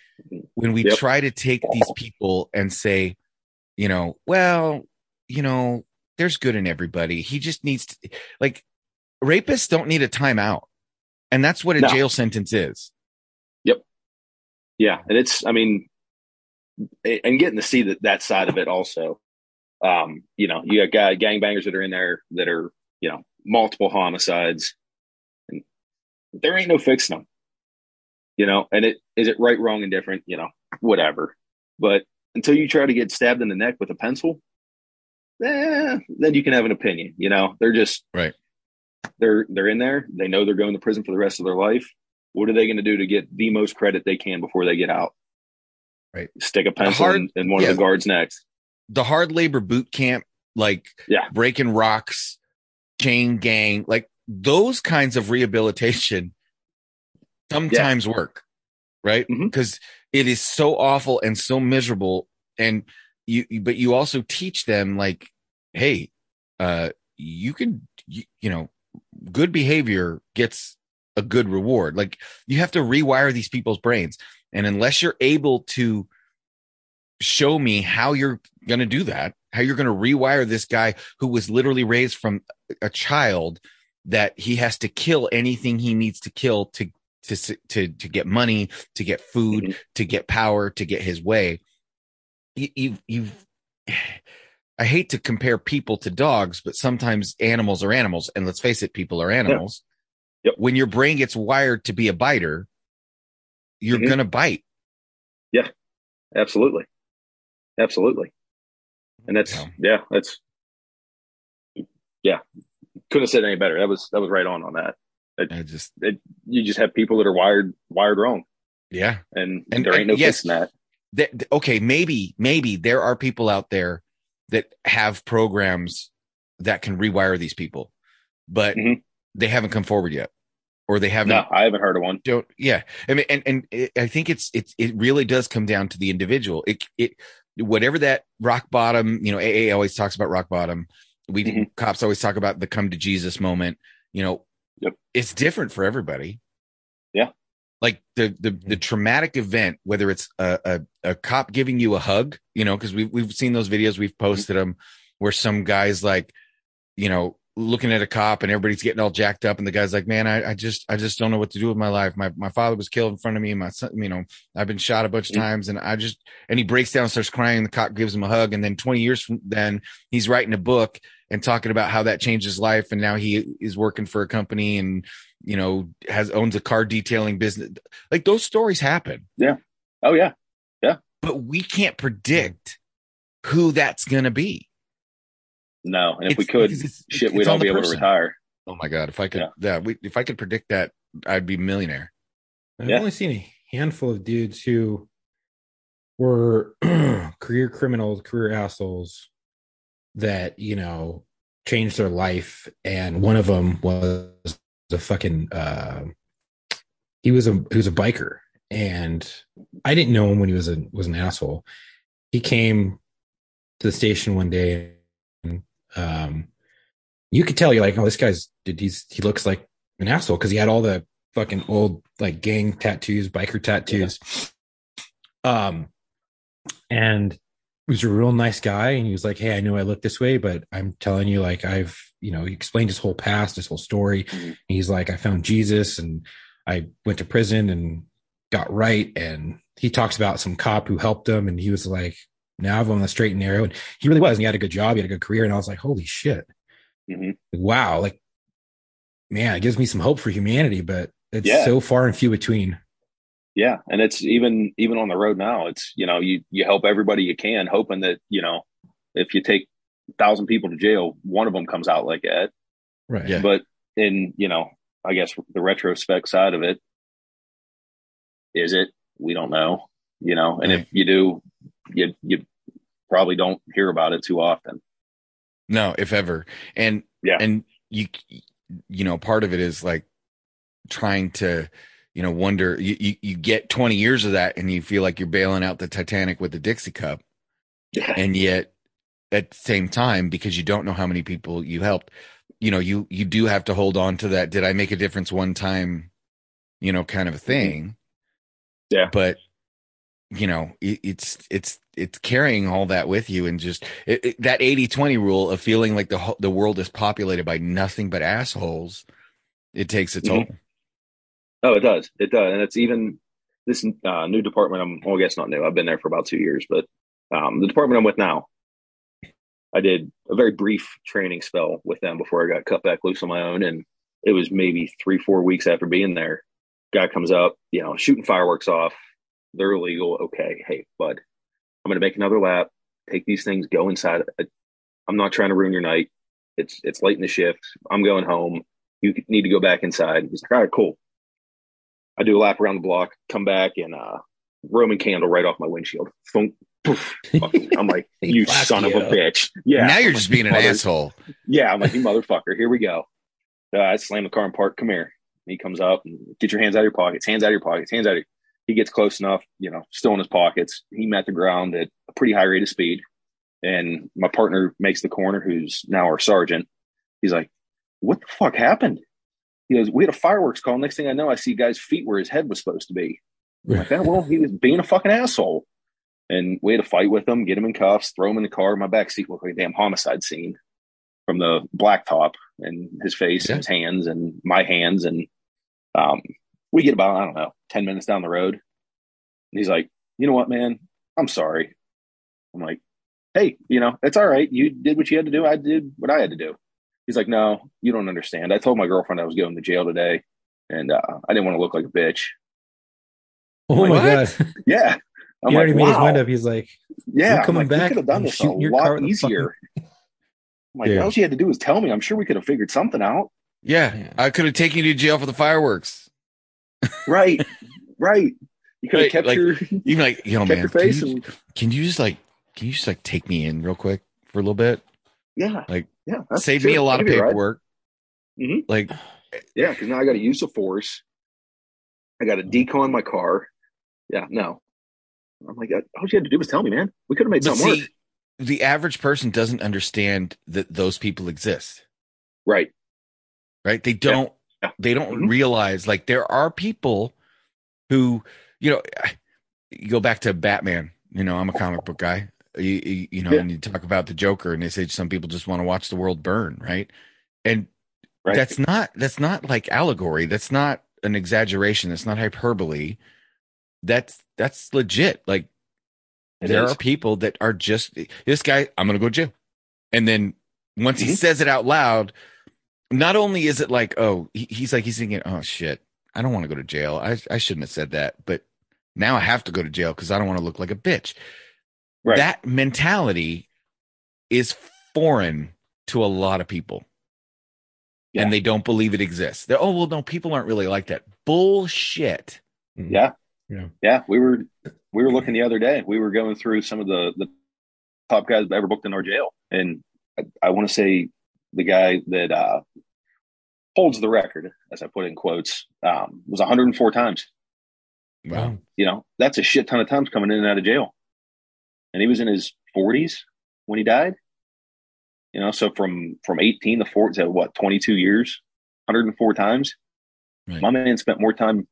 when we Yep. try to take these people and say, you know, well, you know, there's good in everybody. He just needs to like rapists don't need a timeout. And that's what a No. jail sentence is. Yep. Yeah, and it's. I mean, and getting to see that that side of it also. Um, you know, you got guy gangbangers that are in there that are you know multiple homicides, and there ain't no fixing them. You know, and it is it right, wrong, and different. You know, whatever. But until you try to get stabbed in the neck with a pencil, eh, then you can have an opinion. You know, they're just Right. They're they're in there. They know they're going to prison for the rest of their life. What are they going to do to get the most credit they can before they get out? Right. Stick a pencil hard- in, in one yeah. of the guards' necks. The hard labor boot camp, like Yeah. breaking rocks, chain gang, like those kinds of rehabilitation sometimes work, right? Because it is so awful and so miserable. And you, you- but you also teach them like, hey, uh, you can, you, you know, good behavior gets a good reward. Like you have to rewire these people's brains. And unless you're able to show me how you're going to do that, how you're going to rewire this guy who was literally raised from a child that he has to kill anything he needs to kill to to to to get money, to get food, Mhm. to get power, to get his way. You, you've you've I hate to compare people to dogs, but sometimes animals are animals, and let's face it, people are animals. Yep. When your brain gets wired to be a biter, you're Mhm. gonna bite. Yeah, absolutely. Absolutely. And that's Yeah. yeah, that's yeah. Couldn't have said any better. That was that was right on on that. I just You just have people that are wired wired wrong, yeah. and, And- there ain't no yes, fixing that. that th- okay maybe maybe there are people out there that have programs that can rewire these people but Mhm. they haven't come forward yet or they haven't No, I haven't heard of one. don't yeah i mean and and it, i think it's it it really does come down to the individual it it whatever that rock bottom you know aa always talks about rock bottom we Mhm. cops always talk about the come to jesus moment you know Yep. it's different for everybody Yeah. like the the the traumatic event whether it's a a, a cop giving you a hug you know because we've we've seen those videos we've posted them where some guys like you know looking at a cop and everybody's getting all jacked up and the guy's like man I, I just i just don't know what to do with my life my my father was killed in front of me my son you know i've been shot a bunch of Mhm. times and i just and he breaks down starts crying the cop gives him a hug and then 20 years from then he's writing a book and talking about how that changed his life and now he is working for a company and you know has owns a car detailing business like those stories happen Yeah. Oh yeah, Yeah. but we can't predict who that's going to be no. And if we could, it's- shit, it's we'd on all the be able to retire. Oh my god! If I could, Yeah. yeah, we, if I could predict that, I'd be a millionaire. I've Yeah. only seen a handful of dudes who were (clears throat) career criminals, career assholes that, you know, changed their life. And one of them was a fucking, uh, he was a, he was a biker and I didn't know him when he was a, was an asshole. He came to the station one day and, um, you could tell you're like, oh, this guy's, dude, he's, he looks like an asshole because he had all the fucking old like gang tattoos, biker tattoos. Um, and he was a real nice guy. And he was like, Hey, I know I look this way, but I'm telling you, like, I've, you know, he explained his whole past, his whole story. And he's like, I found Jesus and I went to prison and got right. And he talks about some cop who helped him. And he was like, now I'm on the straight and narrow. And he really was. And he had a good job. He had a good career. And I was like, holy shit. Mhm. Wow. Like, man, it gives me some hope for humanity, but it's Yeah. so far and few between. Yeah, and it's even even on the road now. It's you know you you help everybody you can, hoping that you know if you take a thousand people to jail, one of them comes out like that. Right. Yeah. But in you know, I guess the retrospect side of it, is it? We don't know. You know, and Right. if you do, you you probably don't hear about it too often. No, if ever. And Yeah. and you you know, part of it is like trying to, you know, wonder you, you you get 20 years of that and you feel like you're bailing out the Titanic with the Dixie cup. Yeah, And yet at the same time, because you don't know how many people you helped, you know, you you do have to hold on to that. Did I make a difference one time, you know, kind of a mm-hmm. thing. Yeah. But you know, it, it's it's it's carrying all that with you and just it, it, that 80-20 rule of feeling like the whole- the world is populated by nothing but assholes. It takes a mm-hmm. toll. Oh, it does. It does, and it's even this uh, new department. I'm well, I guess not new. I've been there for about two years, but um, the department I'm with now, I did a very brief training spell with them before I got cut back loose on my own, and it was maybe three, four weeks after being there. Guy comes up, you know, shooting fireworks off. They're illegal. Okay, hey, bud, I'm going to make another lap. Take these things. Go inside. I'm not trying to ruin your night. It's it's late in the shift. I'm going home. You need to go back inside. He's like, all right, cool. I do a lap around the block, come back, and uh, Roman candle right off my windshield. Thunk, poof. I'm like, (laughs) you son of a bitch. Yeah. now you're just being an mother-" asshole. Yeah. I'm like, you motherfucker. Here we go. Uh, I slam the car and park. Come here. He comes up and get your hands out of your pockets. Hands out of your pockets. Hands out of your. He gets close enough, you know, still in his pockets. He met the ground at a pretty high rate of speed. And my partner makes the corner, who's now our sergeant. He's like, what the fuck happened? He goes, we had a fireworks call. Next thing I know, I see a guy's feet where his head was supposed to be. I'm like, "Yeah, well, he was being a fucking asshole. And we had a fight with him, get him in cuffs, throw him in the car. My back seat looked like a damn homicide scene from the blacktop and his face Yeah. and his hands and my hands. And um, we get about, I don't know, 10 minutes down the road. And he's like, you know what, man? I'm sorry. I'm like, hey, you know, it's all right. You did what you had to do. I did what I had to do. He's like, no, you don't understand. I told my girlfriend I was going to jail today and uh, I didn't want to look like a bitch. Oh my What? god! (laughs) Yeah. I'm he already like, made his mind up. He's like, Yeah, coming I'm like, back We could have done this a shooting your car lot with a easier. (laughs) I'm like, Dude. all you had to do was tell me. I'm sure we could have figured something out. Yeah, Yeah. I could have taken you to jail for the fireworks. Right, right. You could have Right, kept like, your Even like, you know, man, your face can, you, and can you just like, can you just like take me in real quick for a little bit? Yeah, Like, yeah. that's- Save me a lot of give you a ride. paperwork. Mhm. Like, Yeah, because now I got to use the force. I got to decoy my car. Yeah, no. I'm like, all you had to do was tell me, man. We could have made something see, work. the average person doesn't understand that those people exist. Right. right they don't Yeah. they don't Mhm. realize like there are people who you know you go back to batman you know i'm a comic book guy you, you, know Yeah. and you talk about the joker and they say some people just want to watch the world burn right And Right. that's not that's not like allegory. That's not an exaggeration. That's not hyperbole. That's that's legit. Like It there is. are people that are just this guy, I'm gonna go to jail. And then once he Mhm. says it out loud, not only is it like, oh, he, he's like he's thinking, oh shit, I don't want to go to jail. I I shouldn't have said that, but now I have to go to jail because I don't want to look like a bitch. Right. That mentality is foreign to a lot of people. Yeah. And they don't believe it exists. They're, oh well, no, people aren't really like that. Bullshit. Yeah. Yeah. Yeah. We were we were looking the other day. We were going through some of the the top guys ever booked in our jail. And I, I want to say the guy that uh holds the record, as I put in quotes, um, was 104 times. Wow. You know, that's a shit ton of times coming in and out of jail. And he was in his 40s when he died. You know, so from from 18 to 4 to what, 22 years, 104 times. Right. My man spent more time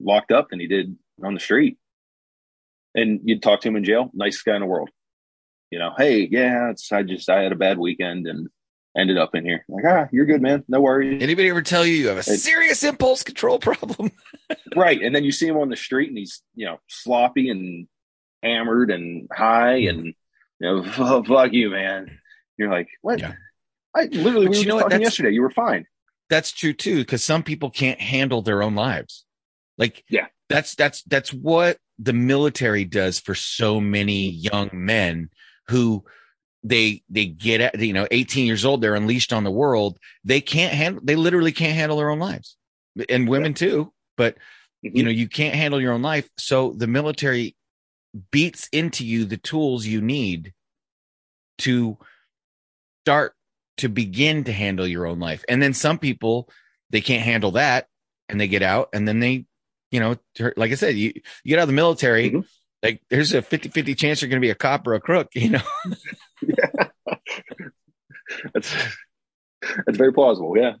locked up than he did on the street. And you'd talk to him in jail, nicest guy in the world. You know, hey, yeah, it's, I just I had a bad weekend and ended up in here. Like, ah, you're good, man. No worries. Anybody ever tell you you have a serious impulse control problem? (laughs) right. And then you see him on the street and he's, you know, sloppy and hammered and high and you know, (laughs) "F- fuck you, man. You're like, what? Yeah. I literally But we you were know just what? talking yesterday. You were fine. That's true too, because some people can't handle their own lives. Like, Yeah. that's that's that's what the military does for so many young men who they they get at you know 18 years old they're unleashed on the world they can't handle they literally can't handle their own lives and women too but Mhm. you know you can't handle your own life so the military beats into you the tools you need to start to begin to handle your own life and then some people they can't handle that and they get out and then they you know like i said you, you get out of the military Mhm. like there's a 50-50 chance you're going to be a cop or a crook (laughs) you know (laughs) That's that's very plausible. Yeah.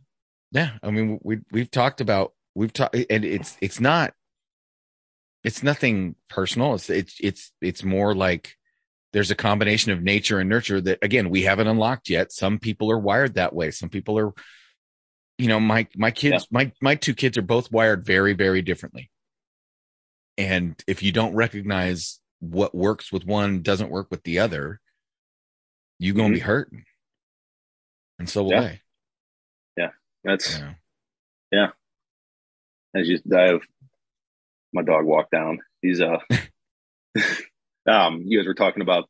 Yeah, I mean we we've talked about we've talked and it's it's not it's nothing personal. It's it's it's it's more like there's a combination of nature and nurture that again we haven't unlocked yet. Some people are wired that way. Some people are you know my my kids my my two kids are both wired very very differently. And if you don't recognize what works with one doesn't work with the other, you're going to be mm-hmm. hurt. And so will Yeah. they. That's yeah. know? I just I have my dog walked down. He's uh (laughs) um you guys were talking about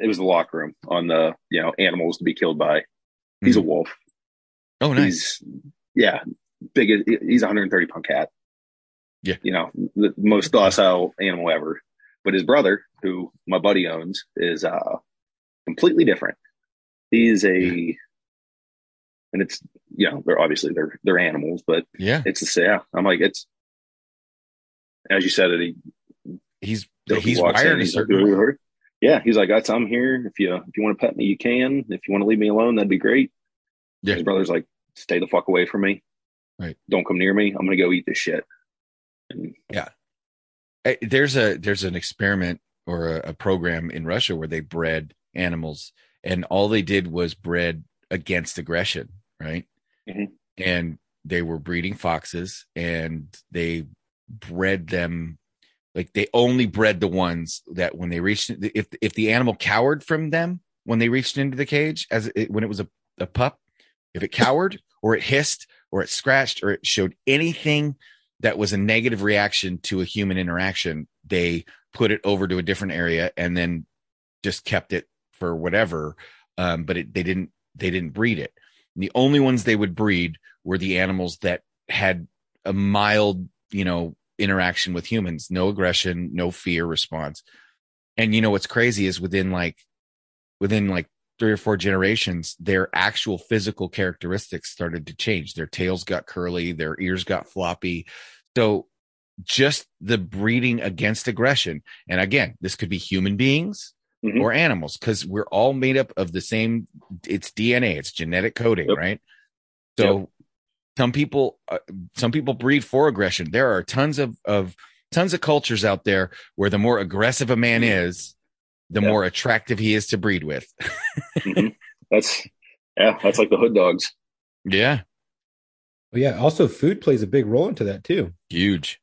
it was the locker room on the you know animals to be killed by. He's a wolf. Oh, nice. He's yeah, big he's a 130 pound cat. Yeah. You know, the most docile animal ever. But his brother, who my buddy owns, is uh completely different. He's a and it's you know, they're obviously they're they're animals, but Yeah. it's the same. I'm like, it's as you said it. He, He's he he's in, wired a he's like. Yeah. He's like, I'm here. If you if you want to pet me, you can. If you want to leave me alone, that'd be great. Yeah. His brother's like, stay the fuck away from me. Right. Don't come near me. I'm gonna go eat this shit. And Eh, There's a there's an experiment or a, a program in Russia where they bred animals, and all they did was bred against aggression, right? Mhm. And they were breeding foxes, and they bred them like they only bred the ones that when they reached if if the animal cowered from them when they reached into the cage as it, when it was a, a pup if it cowered (laughs) or it hissed or it scratched or it showed anything that was a negative reaction to a human interaction they put it over to a different area and then just kept it for whatever um, but it, they didn't they didn't breed it. And the only ones they would breed were the animals that had a mild you know interaction with humans. No aggression no fear response. And you know what's crazy is within like within like three or four generations their actual physical characteristics started to change. Their tails got curly their ears got floppy. So just the breeding against aggression and again this could be human beings Mhm. or animals because we're all made up of the same it's dna it's genetic coding Yep. right? So some people uh, some people breed for aggression there are tons of of tons of cultures out there where the more aggressive a man is the Yeah. more attractive he is to breed with mhm. that's Yeah, that's like the hood dogs. Yeah, Well, yeah. Also, food plays a big role into that too. huge.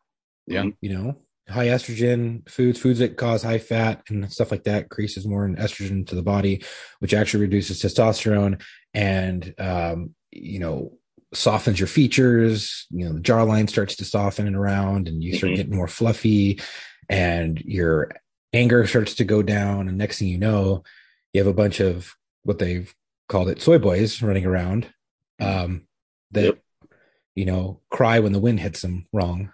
Yeah. Mhm. You know, high estrogen foods, foods that cause high fat and stuff like that, increases more in estrogen to the body, which actually reduces testosterone and um, you know softens your features. You know, the jawline starts to soften and around, and you start Mhm. getting more fluffy, and your anger starts to go down. And next thing you know, you have a bunch of what they've called it soy boys running around um, that Yep. you know cry when the wind hits them wrong,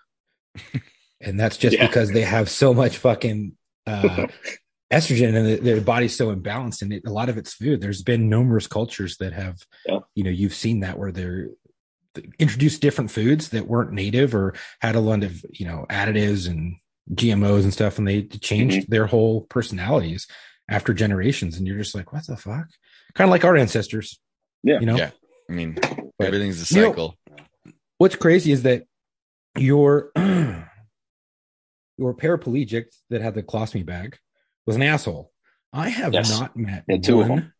and that's just Yeah. because they have so much fucking uh, (laughs) estrogen and their body's so imbalanced, and it, a lot of it's food. There's been numerous cultures that have, Yeah. you know, you've seen that where they're they introduced different foods that weren't native or had a lot of you know additives and GMOs and stuff, and they changed Mm-hmm. their whole personalities after generations. And you're just like, what the fuck? Kind of like our ancestors. Yeah. You know, Yeah. I mean, But, everything's a you know, cycle. what's crazy is that your (clears throat) your paraplegic that had the colostomy bag was an asshole. I have Yes. not met Yeah, two of one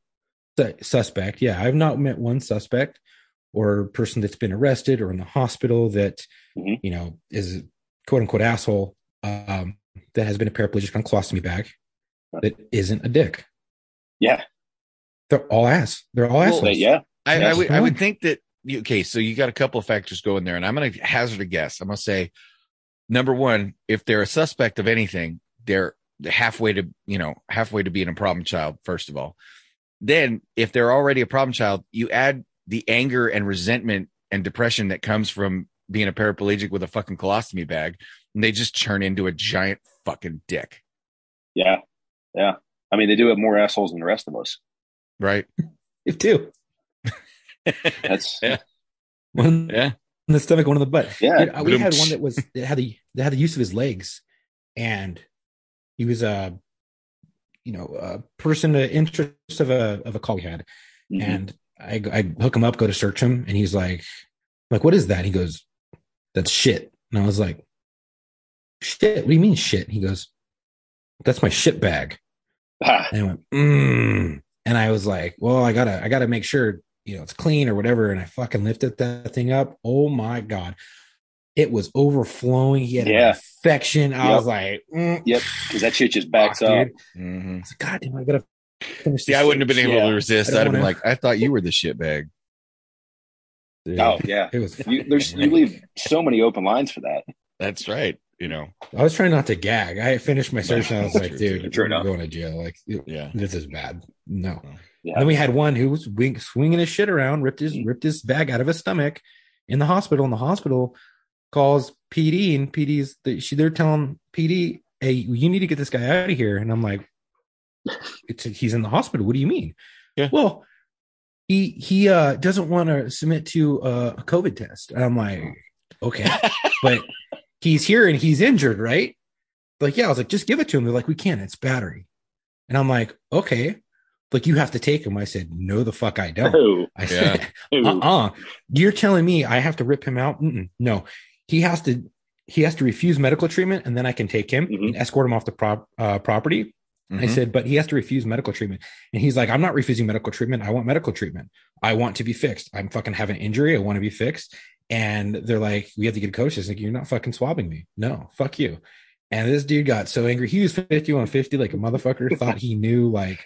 suspect. Yeah, I've not met one suspect or person that's been arrested or in the hospital that Mhm. you know is quote unquote asshole um, that has been a paraplegic on colostomy bag that isn't a dick. Yeah. They're all ass. They're all Well, assholes. But yeah. I, I would I would think that okay, so you got a couple of factors going there, and I'm going to hazard a guess. I'm going to say number one, if they're a suspect of anything, they're halfway to you know halfway to being a problem child. First of all, then if they're already a problem child, you add the anger and resentment and depression that comes from being a paraplegic with a fucking colostomy bag, and they just turn into a giant fucking dick, Yeah. Yeah. I mean, they do have more assholes than the rest of us. right? You too. (laughs) That's Yeah. (laughs) One Yeah. in the stomach, one in the butt. Yeah. Dude, uh, we had one that was that had the that had the use of his legs, and he was a, you know, a person of interest of a of a call we had, Mhm. and I I hook him up, go to search him, and he's like, like what is that? He goes, that's shit, and I was like, shit. What do you mean shit? He goes, that's my shit bag. Ah, And I went, mm. and I was like, well, I gotta, I gotta make sure, you know, it's clean or whatever. And I fucking lifted that thing up. Oh my God. It was overflowing. He had Yeah. infection. I Yep. was like, mm, Yep. Because that shit just backs fuck, up. Mhm. I was like, God damn, I gotta See, I wouldn't have been able Yeah. to resist. I don't I'd have been wanna- like, I thought you were the shit bag. Oh, dude, Oh yeah. It was, You, there's you leave so many open lines for that. That's right. You know, I was trying not to gag. I finished my search and I was like, True, dude, true, true I'm going to jail. Like, yeah. this is bad. No. Yeah. And then we had one who was wing, swinging his shit around, ripped his ripped his bag out of his stomach in the hospital. And the hospital calls PD, and PD's the, she they're telling PD, "Hey, you need to get this guy out of here." And I'm like, "It's he's in the hospital. What do you mean?" Yeah. Well, he he uh doesn't want to submit to uh, a COVID test. And I'm like, okay, (laughs) but he's here and he's injured, right? Like, yeah, I was like, just give it to him. They're like, we can't. It's battery. And I'm like, okay. Like, you have to take him. I said, no, the fuck, I don't. Oh, I said, oh. uh-uh. You're telling me I have to rip him out? Mm-mm. No, he has to. He has to refuse medical treatment, and then I can take him Mhm. and escort him off the prop, uh, property. I Mhm. said, but he has to refuse medical treatment. And he's like, I'm not refusing medical treatment. I want medical treatment. I want to be fixed. I'm fucking have an injury. I want to be fixed. And they're like, we have to get a coach. It's like, you're not fucking swabbing me. No, fuck you. And this dude got so angry. He was 51 50, like a motherfucker, (laughs) thought he knew like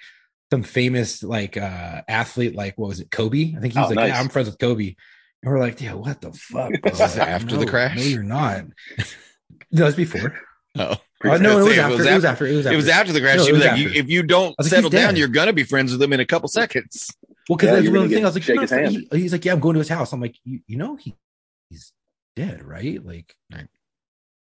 some famous like uh athlete, like what was it, Kobe? I think he was Oh, like, nice. Yeah, I'm friends with Kobe. And we're like, yeah, what the fuck? (laughs) This after the crash? No, you're not. (laughs) that was before. Oh, Uh, no, it was, It after, it was after- after. It was after. It was after the crash. No, She was was like, you, if you don't like, settle down, you're gonna be friends with him in a couple seconds. Well, because Yeah, that's one gonna the things get- I was like, shake his know, hand. he- he's like, yeah, I'm going to his house. I'm like, you, you know, he he's dead, right? Like, Right.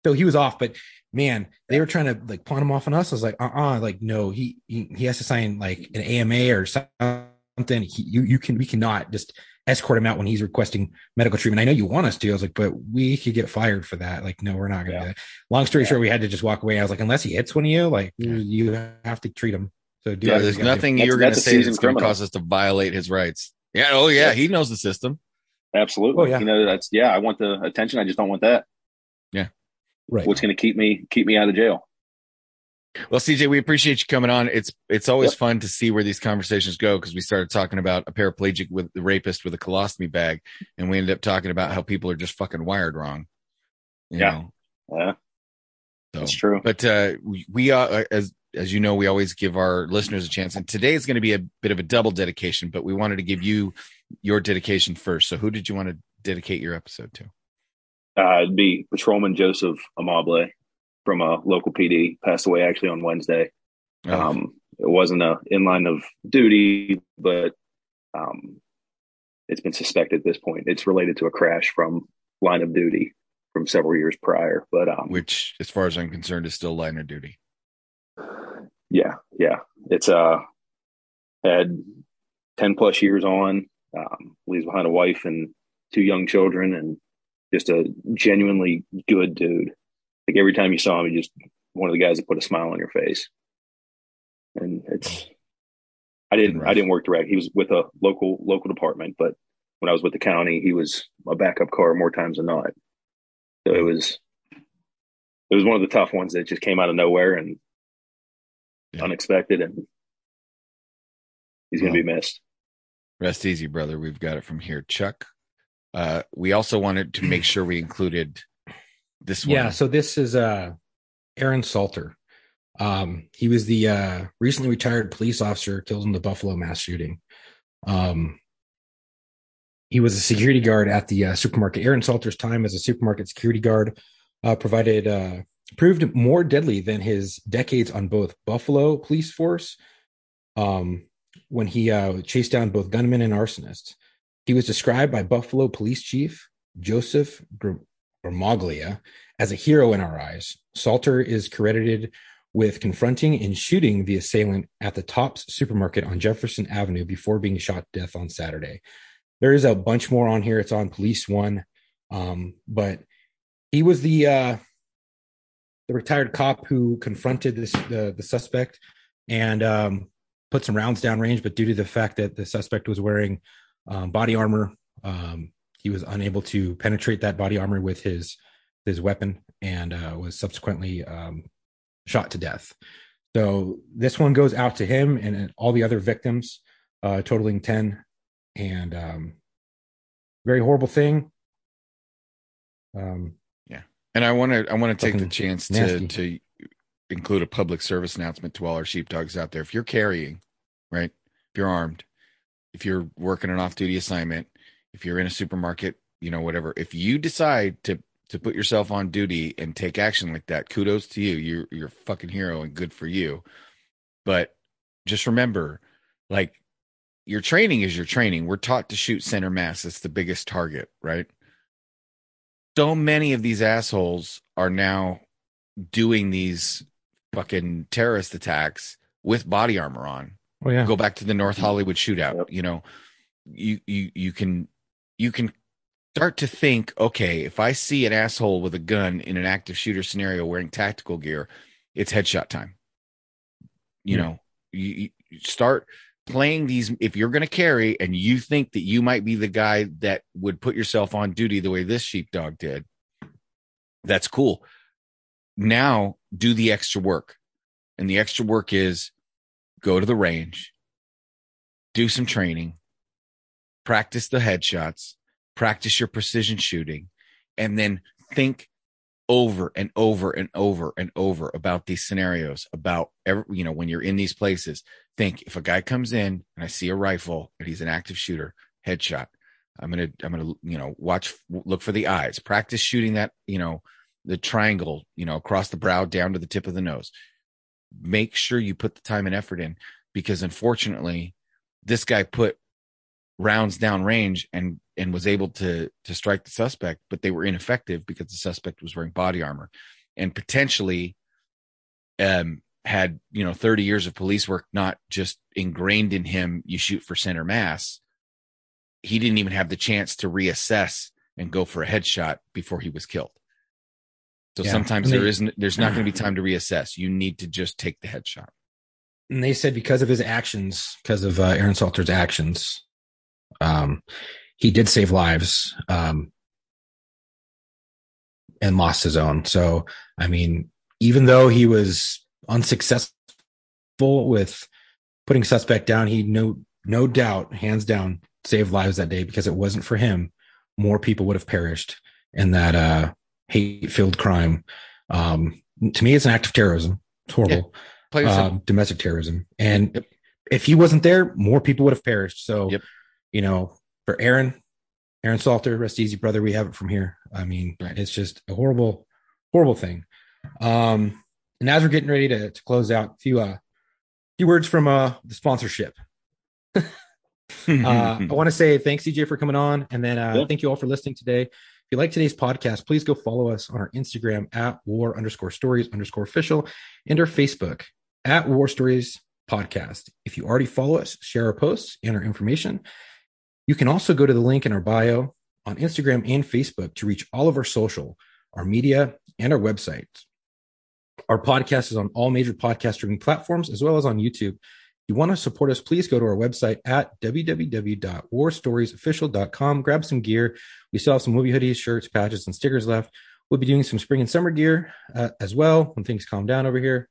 so he was off, but man, they were trying to like pawn him off on us. I was like, uh, uh like, no, he, he he has to sign like an AMA or something. He, you you can we cannot just escort him out when he's requesting medical treatment. I know you want us to. I was like, but we could get fired for that. Like, no, we're not gonna Yeah. Long story Yeah. short, we had to just walk away. I was like, unless he hits one of you, like you have to treat him. So do Yeah, There's you gotta do. nothing you're gonna say seasoned that's gonna cause us to violate his rights. Yeah. Oh yeah. Yeah. He knows the system. Absolutely. Oh, yeah. You know, that's yeah. I want the attention. I just don't want that. Yeah. Right. What's going to keep me keep me out of jail? Well, CJ, we appreciate you coming on. It's it's always yep. fun to see where these conversations go because we started talking about a paraplegic with the rapist with a colostomy bag, and we ended up talking about how people are just fucking wired wrong. yeah, know? yeah, so, that's true. But uh, we, we uh, as as you know, we always give our listeners a chance, and today is going to be a bit of a double dedication. But we wanted to give you your dedication first. So, who did you want to dedicate your episode to? Uh, it'd be Patrolman Joseph Amable from a local PD. Passed away actually on Wednesday. Oh. Um, it wasn't a in line of duty, but um, it's been suspected at this point. It's related to a crash from line of duty from several years prior. But um, which, as far as I'm concerned, is still line of duty. Yeah, yeah. It's uh had ten plus years on. Um, leaves behind a wife and two young children, and just a genuinely good dude. Like every time you saw him, he just one of the guys that put a smile on your face. And it's I didn't I didn't work direct. He was with a local local department, but when I was with the county, he was a backup car more times than not. So it was it was one of the tough ones that just came out of nowhere and yeah. unexpected, and he's going to be missed. Rest easy, brother. We've got it from here, Chuck. Uh, we also wanted to make sure we included this one. Yeah, so this is uh, Aaron Salter. Um, he was the uh, recently retired police officer killed in the Buffalo mass shooting. Um, he was a security guard at the uh, supermarket. Aaron Salter's time as a supermarket security guard uh, provided uh, proved more deadly than his decades on both Buffalo police force um, when he uh, chased down both gunmen and arsonists. He was described by Buffalo police chief Joseph Gramaglia as a hero in our eyes. Salter is credited with confronting and shooting the assailant at the Tops supermarket on Jefferson Avenue before being shot death on Saturday. There is a bunch more on here. It's on Police One, um, but he was the uh, the retired cop who confronted this the, the suspect and um, put some rounds down range, but due to the fact that the suspect was wearing um, body armor, um, he was unable to penetrate that body armor with his his weapon and uh, was subsequently um, shot to death. So this one goes out to him and all the other victims, uh, totaling ten, and um, very horrible thing. Um, yeah, and I want to I want to take the chance to to include a public service announcement to all our sheepdogs out there. If you're carrying, right? If you're armed, if you're working an off-duty assignment, if you're in a supermarket, you know, whatever. If you decide to to put yourself on duty and take action like that, kudos to you. You're you're a fucking hero and good for you. But just remember, like your training is your training. We're taught to shoot center mass. It's the biggest target, right? so many of these assholes are now doing these fucking terrorist attacks with body armor on. Oh yeah. Go back to the North Hollywood shootout. Yep. You know, you you you can you can start to think, okay, if I see an asshole with a gun in an active shooter scenario wearing tactical gear, it's headshot time. You know, you, you start playing these if you're going to carry and you think that you might be the guy that would put yourself on duty the way this sheepdog did that's cool. Now do the extra work. And the extra work is go to the range do some training practice the headshots practice your precision shooting and then think over and over and over and over about these scenarios about every, you know when you're in these places think if a guy comes in and I see a rifle and he's an active shooter, headshot, I'm gonna I'm gonna you know watch look for the eyes, practice shooting that you know the triangle you know across the brow down to the tip of the nose. Make sure you put the time and effort in because unfortunately, this guy put rounds down range and and was able to to strike the suspect, but they were ineffective because the suspect was wearing body armor and potentially um had you know 30 years of police work not just ingrained in him you shoot for center mass he didn't even have the chance to reassess and go for a headshot before he was killed. So yeah. sometimes they, there isn't there's not going to be (clears throat) time to reassess. You need to just take the headshot. And they said because of his actions because of uh, aaron salter's actions um he did save lives um and lost his own so i mean even though he was unsuccessful with putting suspect down. He no no doubt, hands down, saved lives that day because it wasn't for him, more people would have perished in that uh, hate filled crime. Um, to me, it's an act of terrorism. It's horrible. And. Um, domestic terrorism. And if he wasn't there, more people would have perished. So, Yep. You know, for Aaron, Aaron Salter, rest easy, brother. We have it from here. I mean, Right. it's just a horrible, horrible thing. Um, and as we're getting ready to, to close out, a few uh, few words from uh the sponsorship. (laughs) Uh, I want to say thanks, CJ, for coming on, and then uh, Yeah. thank you all for listening today. If you like today's podcast, please go follow us on our Instagram at war underscore stories underscore official and our Facebook at war stories podcast. If you already follow us, share our posts and our information. You can also go to the link in our bio on Instagram and Facebook to reach all of our social, our media, and our website. Our podcast is on all major podcast streaming platforms as well as on YouTube. If you want to support us, please go to our website at www.warstoriesofficial.com. Grab some gear. We still have some movie hoodies, shirts, patches, and stickers left. We'll be doing some spring and summer gear uh, as well when things calm down over here.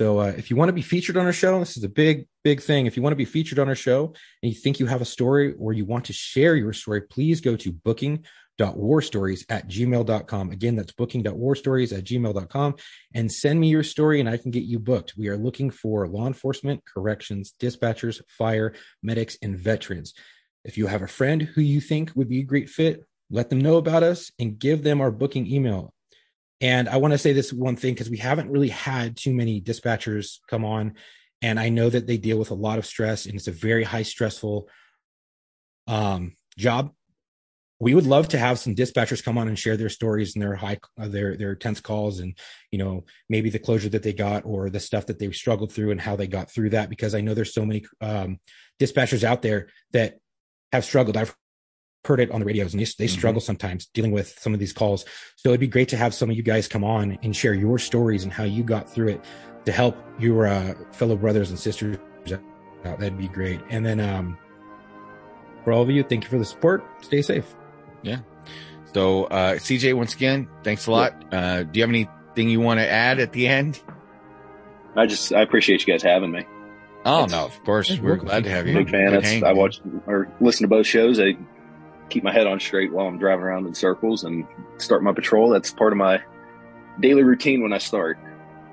So uh, if you want to be featured on our show, this is a big, big thing. If you want to be featured on our show and you think you have a story or you want to share your story, please go to booking.warstories at gmail.com. Again, that's booking.warstories at gmail.com and send me your story and I can get you booked. We are looking for law enforcement, corrections, dispatchers, fire, medics, and veterans. If you have a friend who you think would be a great fit, let them know about us and give them our booking email. And I want to say this one thing because we haven't really had too many dispatchers come on. And I know that they deal with a lot of stress and it's a very high stressful um, job. We would love to have some dispatchers come on and share their stories and their high, uh, their their tense calls, and you know maybe the closure that they got or the stuff that they struggled through and how they got through that. Because I know there's so many um, dispatchers out there that have struggled. I've heard it on the radios and they, they Mhm. struggle sometimes dealing with some of these calls. So it'd be great to have some of you guys come on and share your stories and how you got through it to help your uh, fellow brothers and sisters out. That'd be great. And then um, for all of you, thank you for the support. Stay safe. Yeah. So, uh, CJ, once again, thanks a lot. Uh, do you have anything you want to add at the end? I just I appreciate you guys having me. Oh, It's- no, of course. Hey, We're glad to have you. Big fan. Good That's, hang, I man. watch or listen to both shows. I keep my head on straight while I'm driving around in circles and start my patrol. That's part of my daily routine when I start.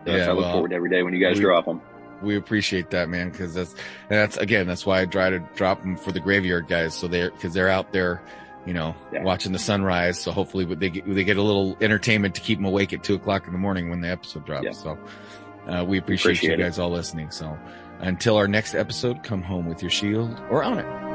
So Yeah, I look well, forward to every day when you guys we- drop them. We appreciate that, man, because that's that's again that's why I try to drop them for the graveyard guys, so they're because they're out there, you know, Yeah. watching the sunrise. So hopefully they get they get a little entertainment to keep them awake at two o'clock in the morning when the episode drops. Yeah. So uh, we appreciate, Appreciate you it. guys all listening. So until our next episode, come home with your shield or on it.